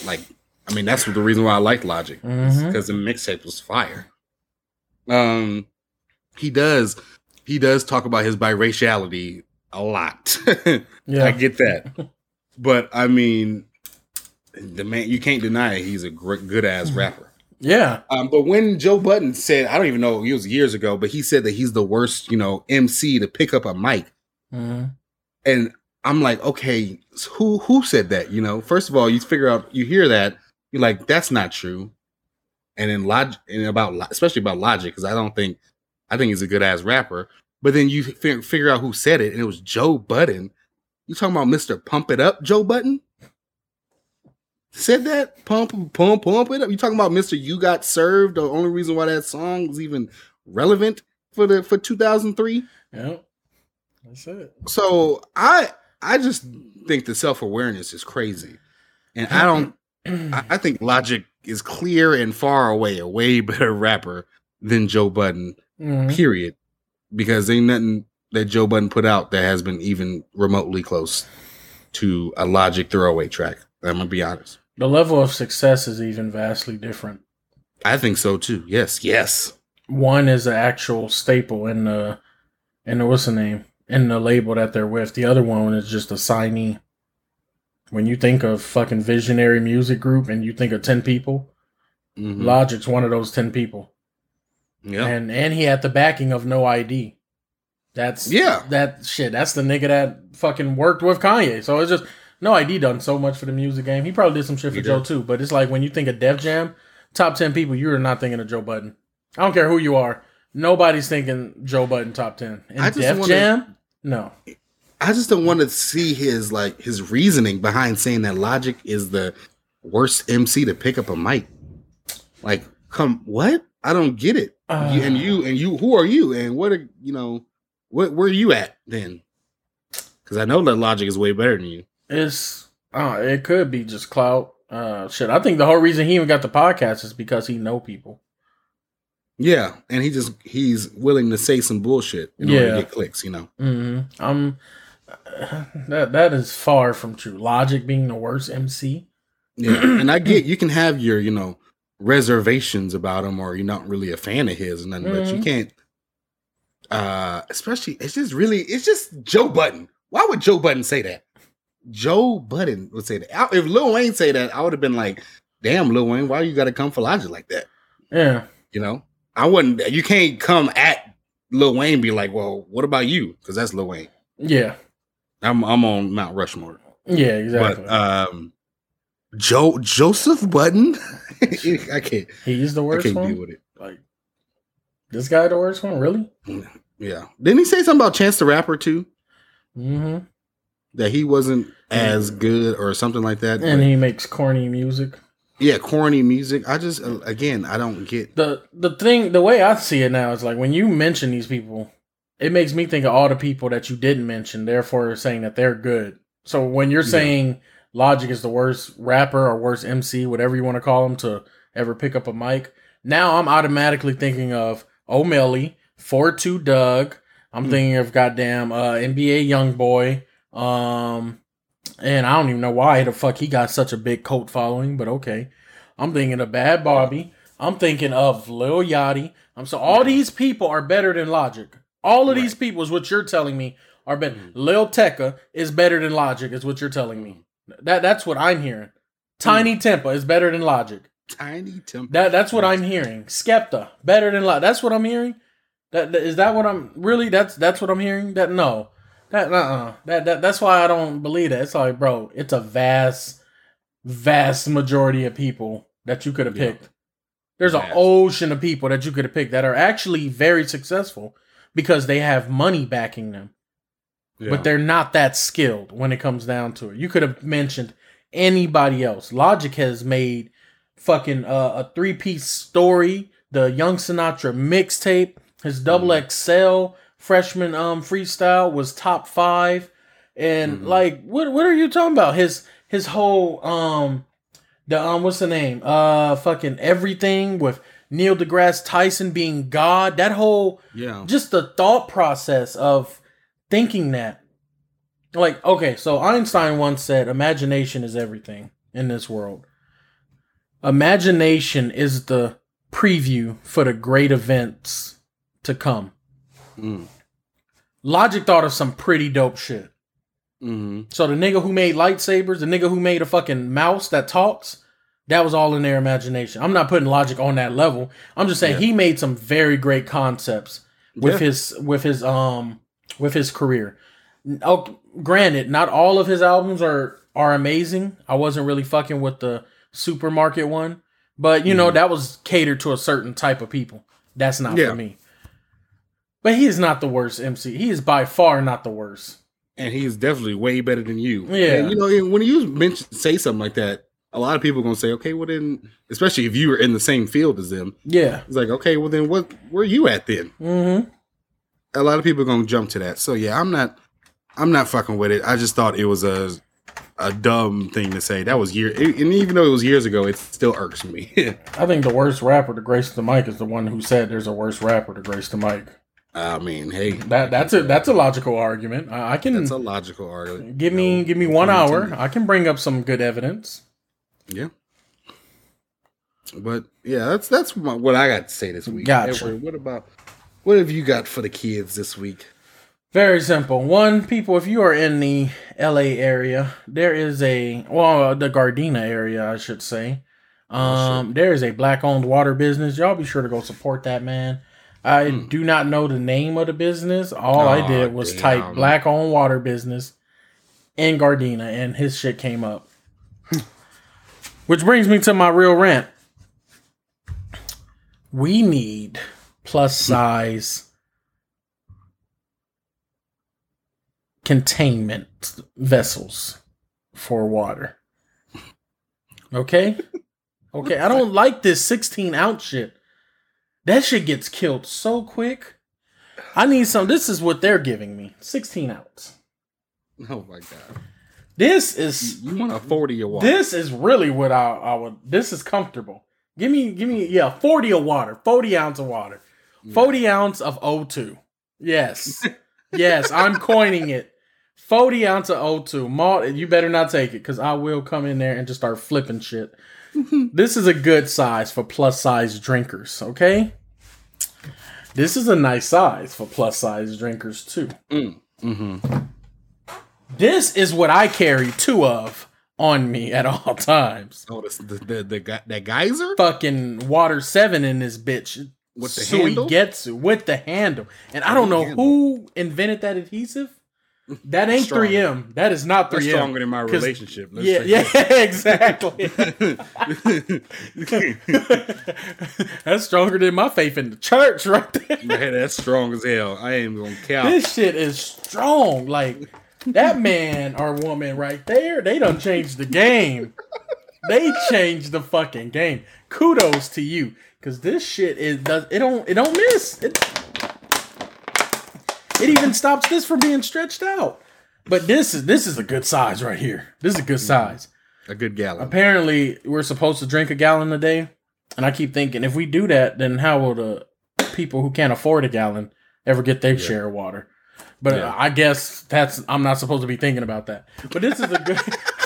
like, I mean, that's the reason why I like Logic because the mixtape was fire. Um, he does, he does talk about his biraciality a lot. yeah, I get that, but I mean, the man, you can't deny it, he's a great, good ass rapper. Yeah. Um, but when Joe Budden said, I don't even know, it was years ago, but he said that he's the worst, you know, MC to pick up a mic hmm and I'm like, okay, who who said that? You know, first of all, you figure out, you hear that, you're like, that's not true. And then log, and about especially about Logic, because I don't think, I think he's a good ass rapper. But then you fi- figure out who said it, and it was Joe Budden. You talking about Mister Pump It Up, Joe Budden? Said that pump pump pump it up. You talking about Mister You Got Served? The only reason why that song is even relevant for the for 2003 Yeah. That's it. so i i just think the self-awareness is crazy and i don't I, I think logic is clear and far away a way better rapper than joe budden Mhm. period because ain't nothing that joe budden put out that has been even remotely close to a logic throwaway track i'm gonna be honest The level of success is even vastly different. i think so too yes yes One is an actual staple in the in the what's the name in the label that they're with. The other one is just a signee. When you think of fucking visionary music group and you think of ten people, Mhm. Logic's one of those ten people. yeah and and he had the backing of no ID. That's Yeah. That shit. That's the nigga that fucking worked with Kanye. So it's just No I.D. done so much for the music game. He probably did some shit for He Joe did. too. But it's like when you think of Def Jam, top ten people, you're not thinking of Joe Budden. I don't care who you are. Nobody's thinking Joe Budden top ten. In I just Def wanna- Jam, no. I just don't want to see his like his reasoning behind saying that Logic is the worst MC to pick up a mic. Like, come what? I don't get it. Uh. You- and you and you, who are you? And what are you know? What where are you at then? Because I know that Logic is way better than you. It's uh, it could be just clout. Uh, shit. I think the whole reason he even got the podcast is because he know people. Yeah, and he just he's willing to say some bullshit in order to get clicks. You know. hmm I'm that that is far from true. Logic being the worst MC. Yeah, and I get you can have your you know reservations about him, or you're not really a fan of his, and nothing, but you Mhm. can't. Uh, especially it's just really it's just Joe Budden. Why would Joe Budden say that? Joe Budden would say that. I- If Lil Wayne say that, I would have been like, "Damn, Lil Wayne, why you got to come for Logic like that?" Yeah. You know, I wouldn't. You can't come at Lil Wayne and be like, "Well, what about you?" Because that's Lil Wayne. Yeah. I'm I'm on Mount Rushmore. Yeah, exactly. But um, Joe Joseph Budden, I can't. He's the worst I can't one. deal with it. Like this guy, the worst one, really? Yeah. Didn't he say something about Chance the Rapper too? Mm-hmm. That he wasn't as good or something like that. And he makes corny music. yeah, corny music. I just uh, again, I don't get. the The thing, the way I see it now is like when you mention these people, it makes me think of all the people that you didn't mention. Therefore, saying that they're good. So when you're Yeah. saying Logic is the worst rapper or worst MC, whatever you want to call him, to ever pick up a mic, now I'm automatically thinking of O'Malley, Four Two Dugg. I'm Hmm. thinking of goddamn uh, NBA Young Boy. Um, and I don't even know why the fuck he got such a big cult following, but okay. I'm thinking of Bhad Bhabie. I'm thinking of Lil Yachty. I'm so all these people are better than Logic. All of these people is what you're telling me are better. Mhm. Lil Tecca is better than Logic, is what you're telling me. That that's what I'm hearing. Tinie Tempah is better than Logic. Tinie Tempah. That that's what I'm hearing. Skepta better than Logic. That's what I'm hearing. That, that is that what I'm really? That's that's what I'm hearing. That no, that uh uh that, that that's why I don't believe that. It's like, bro, it's a vast, vast majority of people that you could have Yeah. picked. There's an ocean of people that you could have picked that are actually very successful because they have money backing them Yeah. but they're not that skilled when it comes down to it. You could have mentioned anybody else. Logic has made fucking uh, a three piece story, the Young Sinatra mixtape, his double XL freshman um freestyle was top five, and Mhm. like what what are you talking about? His his whole um the um what's the name uh fucking everything with Neil deGrasse Tyson being God. That whole yeah. just the thought process of thinking that like okay so einstein once said imagination is everything in this world imagination is the preview for the great events to come Mm. logic thought of some pretty dope shit hmm so the nigga who made lightsabers the nigga who made a fucking mouse that talks that was all in their imagination i'm not putting logic on that level i'm just saying Yeah. he made some very great concepts with Yeah. his with his um with his career. Oh, granted, not all of his albums are are amazing. I wasn't really fucking with the supermarket one, but you know Mhm. that was catered to a certain type of people. That's not Yeah. for me. But he is not the worst MC. He is by far not the worst. and he is definitely way better than you. Yeah. And, you know, when you mention say something like that, a lot of people are gonna say, okay, well then, especially if you were in the same field as them, Yeah. it's like, okay, well then, what where you at then? Mm-hmm. A lot of people are gonna jump to that. So yeah, I'm not, I'm not fucking with it. I just thought it was a a dumb thing to say. That was year, and even though it was years ago, it still irks me. I think the worst rapper to grace the mic is the one who said there's a worse rapper to grace the mic. I mean, hey, That that's a that's a logical argument. I, I can that's a logical argument. Give me No give me one hour. I can bring up some good evidence. Yeah. But yeah, that's that's my, what I got to say this week. Gotcha. Edward, what about what have you got for the kids this week? Very simple. One, people, if you are in the LA area, there is a well, the Gardena area, I should say. Um, there is a black-owned water business. Y'all be sure to go support that man. I Hmm. do not know the name of the business. All I did was damn. type black-owned water business in Gardena, and his shit came up. Which brings me to my real rant. We need plus size containment vessels for water. Okay? Okay, I don't like this 16 ounce shit. That shit gets killed so quick. I need some. This is what they're giving me 16 ounce. Oh my god. This is You want a 40 or what? this is really what I, I would. This is comfortable. Give me, give me, yeah, 40 of water, 40 ounce of water, 40 ounce of O2. Yes, yes, I'm coining it. 40 ounce of O2. Malt, you better not take it because I will come in there and just start flipping shit. this is a good size for plus size drinkers, okay? This is a nice size for plus size drinkers too. Mm. Mm-hmm. This is what I carry two of on me at all times. Oh, the the, the, the that geyser Fucking water seven in this bitch. with the handle. Suigetsu with the handle. And I don't know handle. who invented that adhesive. That ain't Strong. 3M. That is not 3M. That's stronger than my relationship. Let's Yeah, yeah, exactly. That's stronger than my faith in the church right there. Man, that's strong as hell. I ain't gonna count. This shit is strong. Like that man or woman right there, they don't change the game. They changed the fucking game. Kudos to you. Cause this shit is does it don't it don't miss. It, it even stops this from being stretched out. But this is this is a good size right here. This is a good mm-hmm. size. A good gallon. Apparently, we're supposed to drink a gallon a day, and I keep thinking if we do that, then how will the people who can't afford a gallon ever get their share of water? But Yeah. I guess that's I'm not supposed to be thinking about that. But this is a good.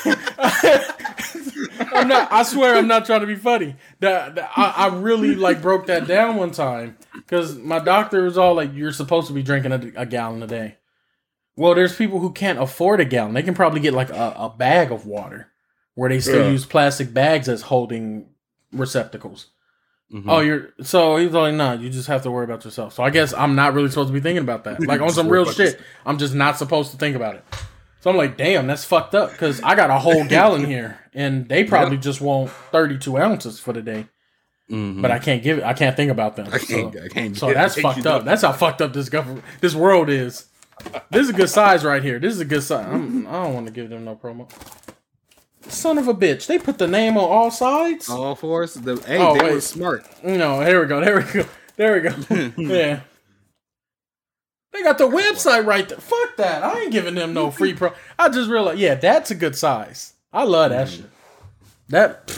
I'm not. I swear, I'm not trying to be funny. That that- I, I really like broke that down one time because my doctor was all like, "You're supposed to be drinking a, a gallon a day." Well, there's people who can't afford a gallon. They can probably get like a, a bag of water where they still Yeah. use plastic bags as holding receptacles. Mhm. Oh, you're so he's like, no, you just have to worry about yourself. So I guess I'm not really supposed to be thinking about that. Like on some real shit, I'm just not supposed to think about it. So I'm like, damn, that's fucked up because I got a whole gallon here, and they probably just want 32 ounces for the day, Mhm. but I can't give it. I can't think about them. I can't. So, I can't. so that's fucked up. That's how fucked up this government, this world is. This is a good size right here. This is a good size. I'm, I don't want to give them no promo. Son of a bitch! They put the name on all sides. All fours. The hey, Oh, they wait. was smart. No, here we go. There we go. There we go. yeah. They got the website right there. Fuck that. I ain't giving them no free pro. I just realized, yeah, that's a good size. I love that mm. shit. That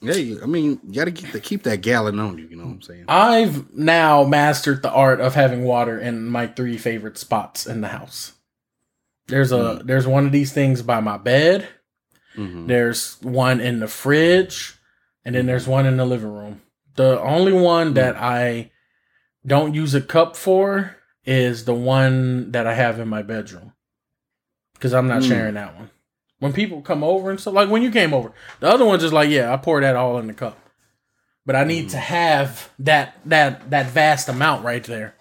Yeah, I mean, you got to keep the, keep that gallon on you. You know what I'm saying? I've now mastered the art of having water in my three favorite spots in the house. There's a mm. there's one of these things by my bed. Mhm. There's one in the fridge, and then there's one in the living room. The only one that I don't use a cup for is the one that I have in my bedroom. Because I'm not Mm. sharing that one. When people come over and stuff, like when you came over, the other one's just like, yeah, I pour that all in the cup. But I need to have that that that vast amount right there.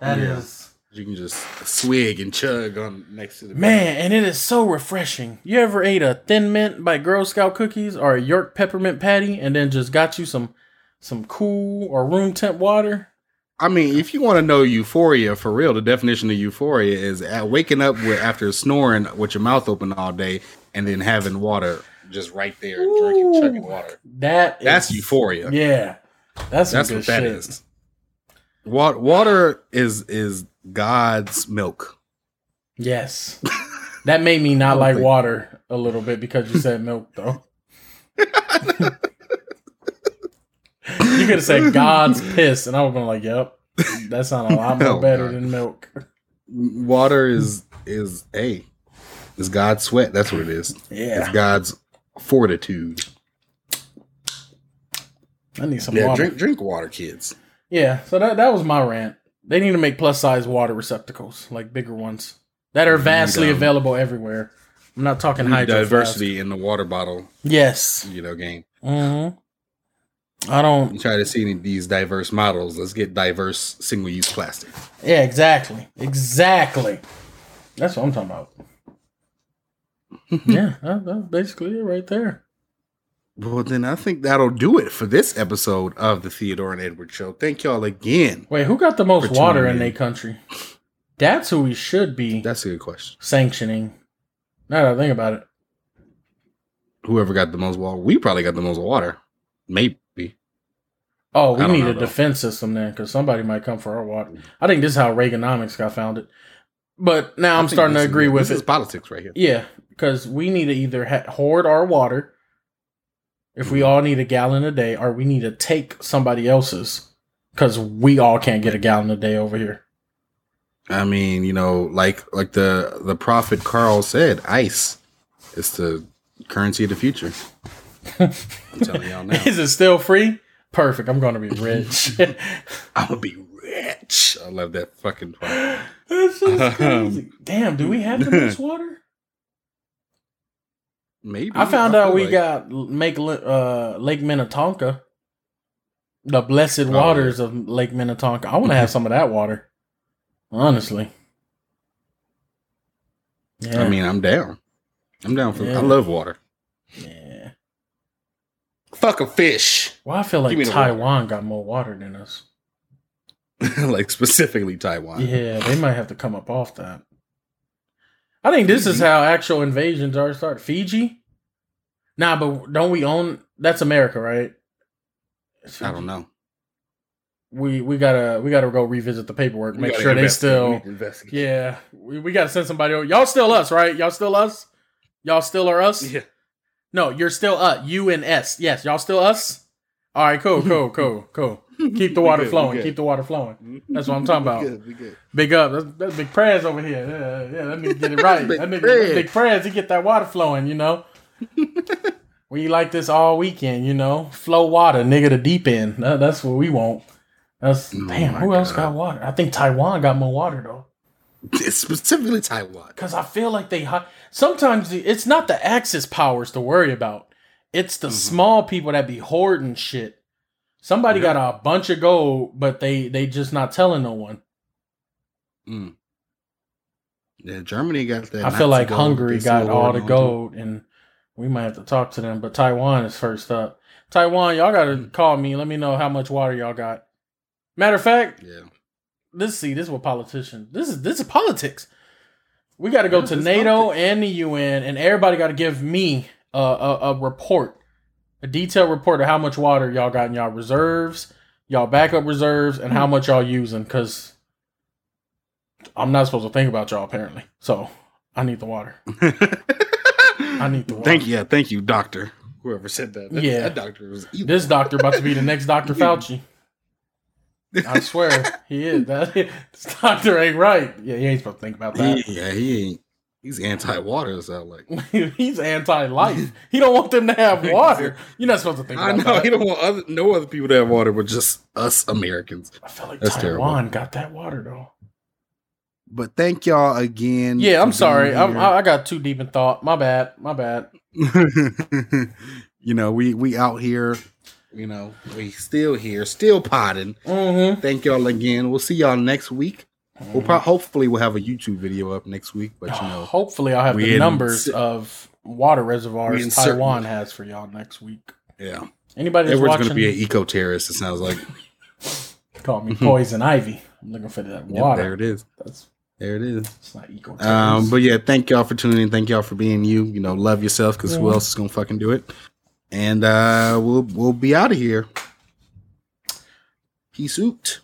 That is Yeah. You can just swig and chug on next to the Man, and it is so refreshing. You ever ate a thin mint by Girl Scout cookies or a York peppermint patty and then just got you some some cool or room temp water? I mean, if you want to know euphoria for real, the definition of euphoria is waking up with after snoring with your mouth open all day and then having water just right there, and drinking, chugging water. That is, That's euphoria. Yeah. That's That's what that shit. is. Water, water is is God's milk. Yes. that made me not like water a little bit because you said milk though. you could have said God's piss and I would have been like, Yep. That sounds a lot more Oh, better God. than milk. Water is is hey, is God's sweat. That's what it is. Yeah. It's God's fortitude. I need some Yeah, water. drink drink water, kids. Yeah, so that that was my rant. They need to make plus size water receptacles, like bigger ones that are vastly um, available everywhere. I'm not talking diversity in the water bottle, Yes. you know, game. hmm I don't. You try to see any of these diverse models. Let's get diverse single use plastic. Yeah, exactly. Exactly. That's what I'm talking about. yeah, that's basically it right there. Well, then I think that'll do it for this episode of the Theodore and Edward Show. Thank y'all again. Wait, who got the most water in their country? That's who we should be That's a good question. sanctioning. Now that I think about it. Whoever got the most water, we probably got the most water. Maybe. Oh, we need know, a though. defense system then, because somebody might come for our water. I think this is how Reaganomics got founded. But now I I'm starting to this is- agree with this is it. politics right here. Yeah, because we need to either ha- hoard our water, if we all need a gallon a day, or we need to take somebody else's, because we all can't get a gallon a day over here. I mean, you know, like like the the prophet Carl said, ice is the currency of the future. I'm telling y'all now. Is it still free? Perfect. I'm gonna be rich. I'm gonna be rich. I love that fucking part. That's just crazy. Damn, do we have the most water? Maybe I found feel out we like- got make uh, Lake Minnetonka, the blessed Oh, waters of Lake Minnetonka. I want to have some of that water, honestly. Yeah, I mean, I'm down. I'm down for. Yeah. I love water. yeah. Fuck a fish. Well, I feel like. Taiwan got more water than us. like specifically Taiwan. Yeah, they might have to come up off that. I think this is how actual invasions are started. Fiji? Nah, but don't we own that's America, right? I don't know. We we gotta we gotta go revisit the paperwork, make sure they still Yeah. We, we gotta send somebody over. Y'all still us, right? Y'all still us? Y'all still are us? Yeah. No, you're still us. U and S. Yes, y'all still us? All right, cool, cool, cool, cool. Keep the water good, flowing. Keep the water flowing. That's what I'm talking about. We good, we good. Big up. That's, that's big prayers over here. Yeah, yeah. That nigga get it right. Big that nigga, prayers. big prayers. He get that water flowing. You know. we like this all weekend. You know, flow water, nigga. The deep end. That- that's what we want. That's Oh damn. Who else got water? I think Taiwan got more water though. It's specifically Taiwan. Because I feel like they sometimes it's not the Axis powers to worry about. It's the Mhm. small people that be hoarding shit. Somebody Yeah. got a bunch of gold, but they they just not telling no one. Mm. Yeah, Germany got that. I feel like Hungary got all the holding on to. gold, and we might have to talk to them. But Taiwan is first up. Taiwan, y'all got to call me. Let me know how much water y'all got. Matter of fact, Yeah. this see this is what politicians. This is this is politics. We got to go Yeah, to NATO politics. and the UN, and everybody got to give me a, a a report, a detailed report of how much water y'all got in y'all reserves, y'all backup reserves, and Hmm. how much y'all using. Because I'm not supposed to think about y'all apparently, so I need the water. I need the water. Thank you. Yeah, thank you, doctor. Whoever said that. That- Yeah. that doctor was evil. This doctor about to be the next Dr. Fauci. I swear he is. That this doctor ain't right. Yeah, he ain't supposed to think about that. Yeah, he ain't. He's anti-water. It sound like. He's anti-life. He don't want them to have water. You're not supposed to think I know that. he don't want other no other people to have water, but just us Americans. I feel like That's Taiwan terrible. got that water though. But thank y'all again. Yeah, I'm sorry. I'm. I I got too deep in thought. My bad. My bad. you know, we we out here. You know, we still here, still potting. Mm-hmm. Thank y'all again. We'll see y'all next week. We'll pro- hopefully we'll have a YouTube video up next week. But you know, Hopefully, I'll have the numbers cer- of water in reservoirs Taiwan has for y'all next week. yeah, Anybody that's everyone's watching, gonna be an eco terrorist. It sounds like. call me poison ivy. I'm looking for that Yep, water. there it is. That's There it is. it's not eco. Um, but yeah, thank y'all for tuning in. Thank y'all for being you. You know, love yourself because who else is gonna fucking do it? And uh we'll we'll be out of here. Peace out.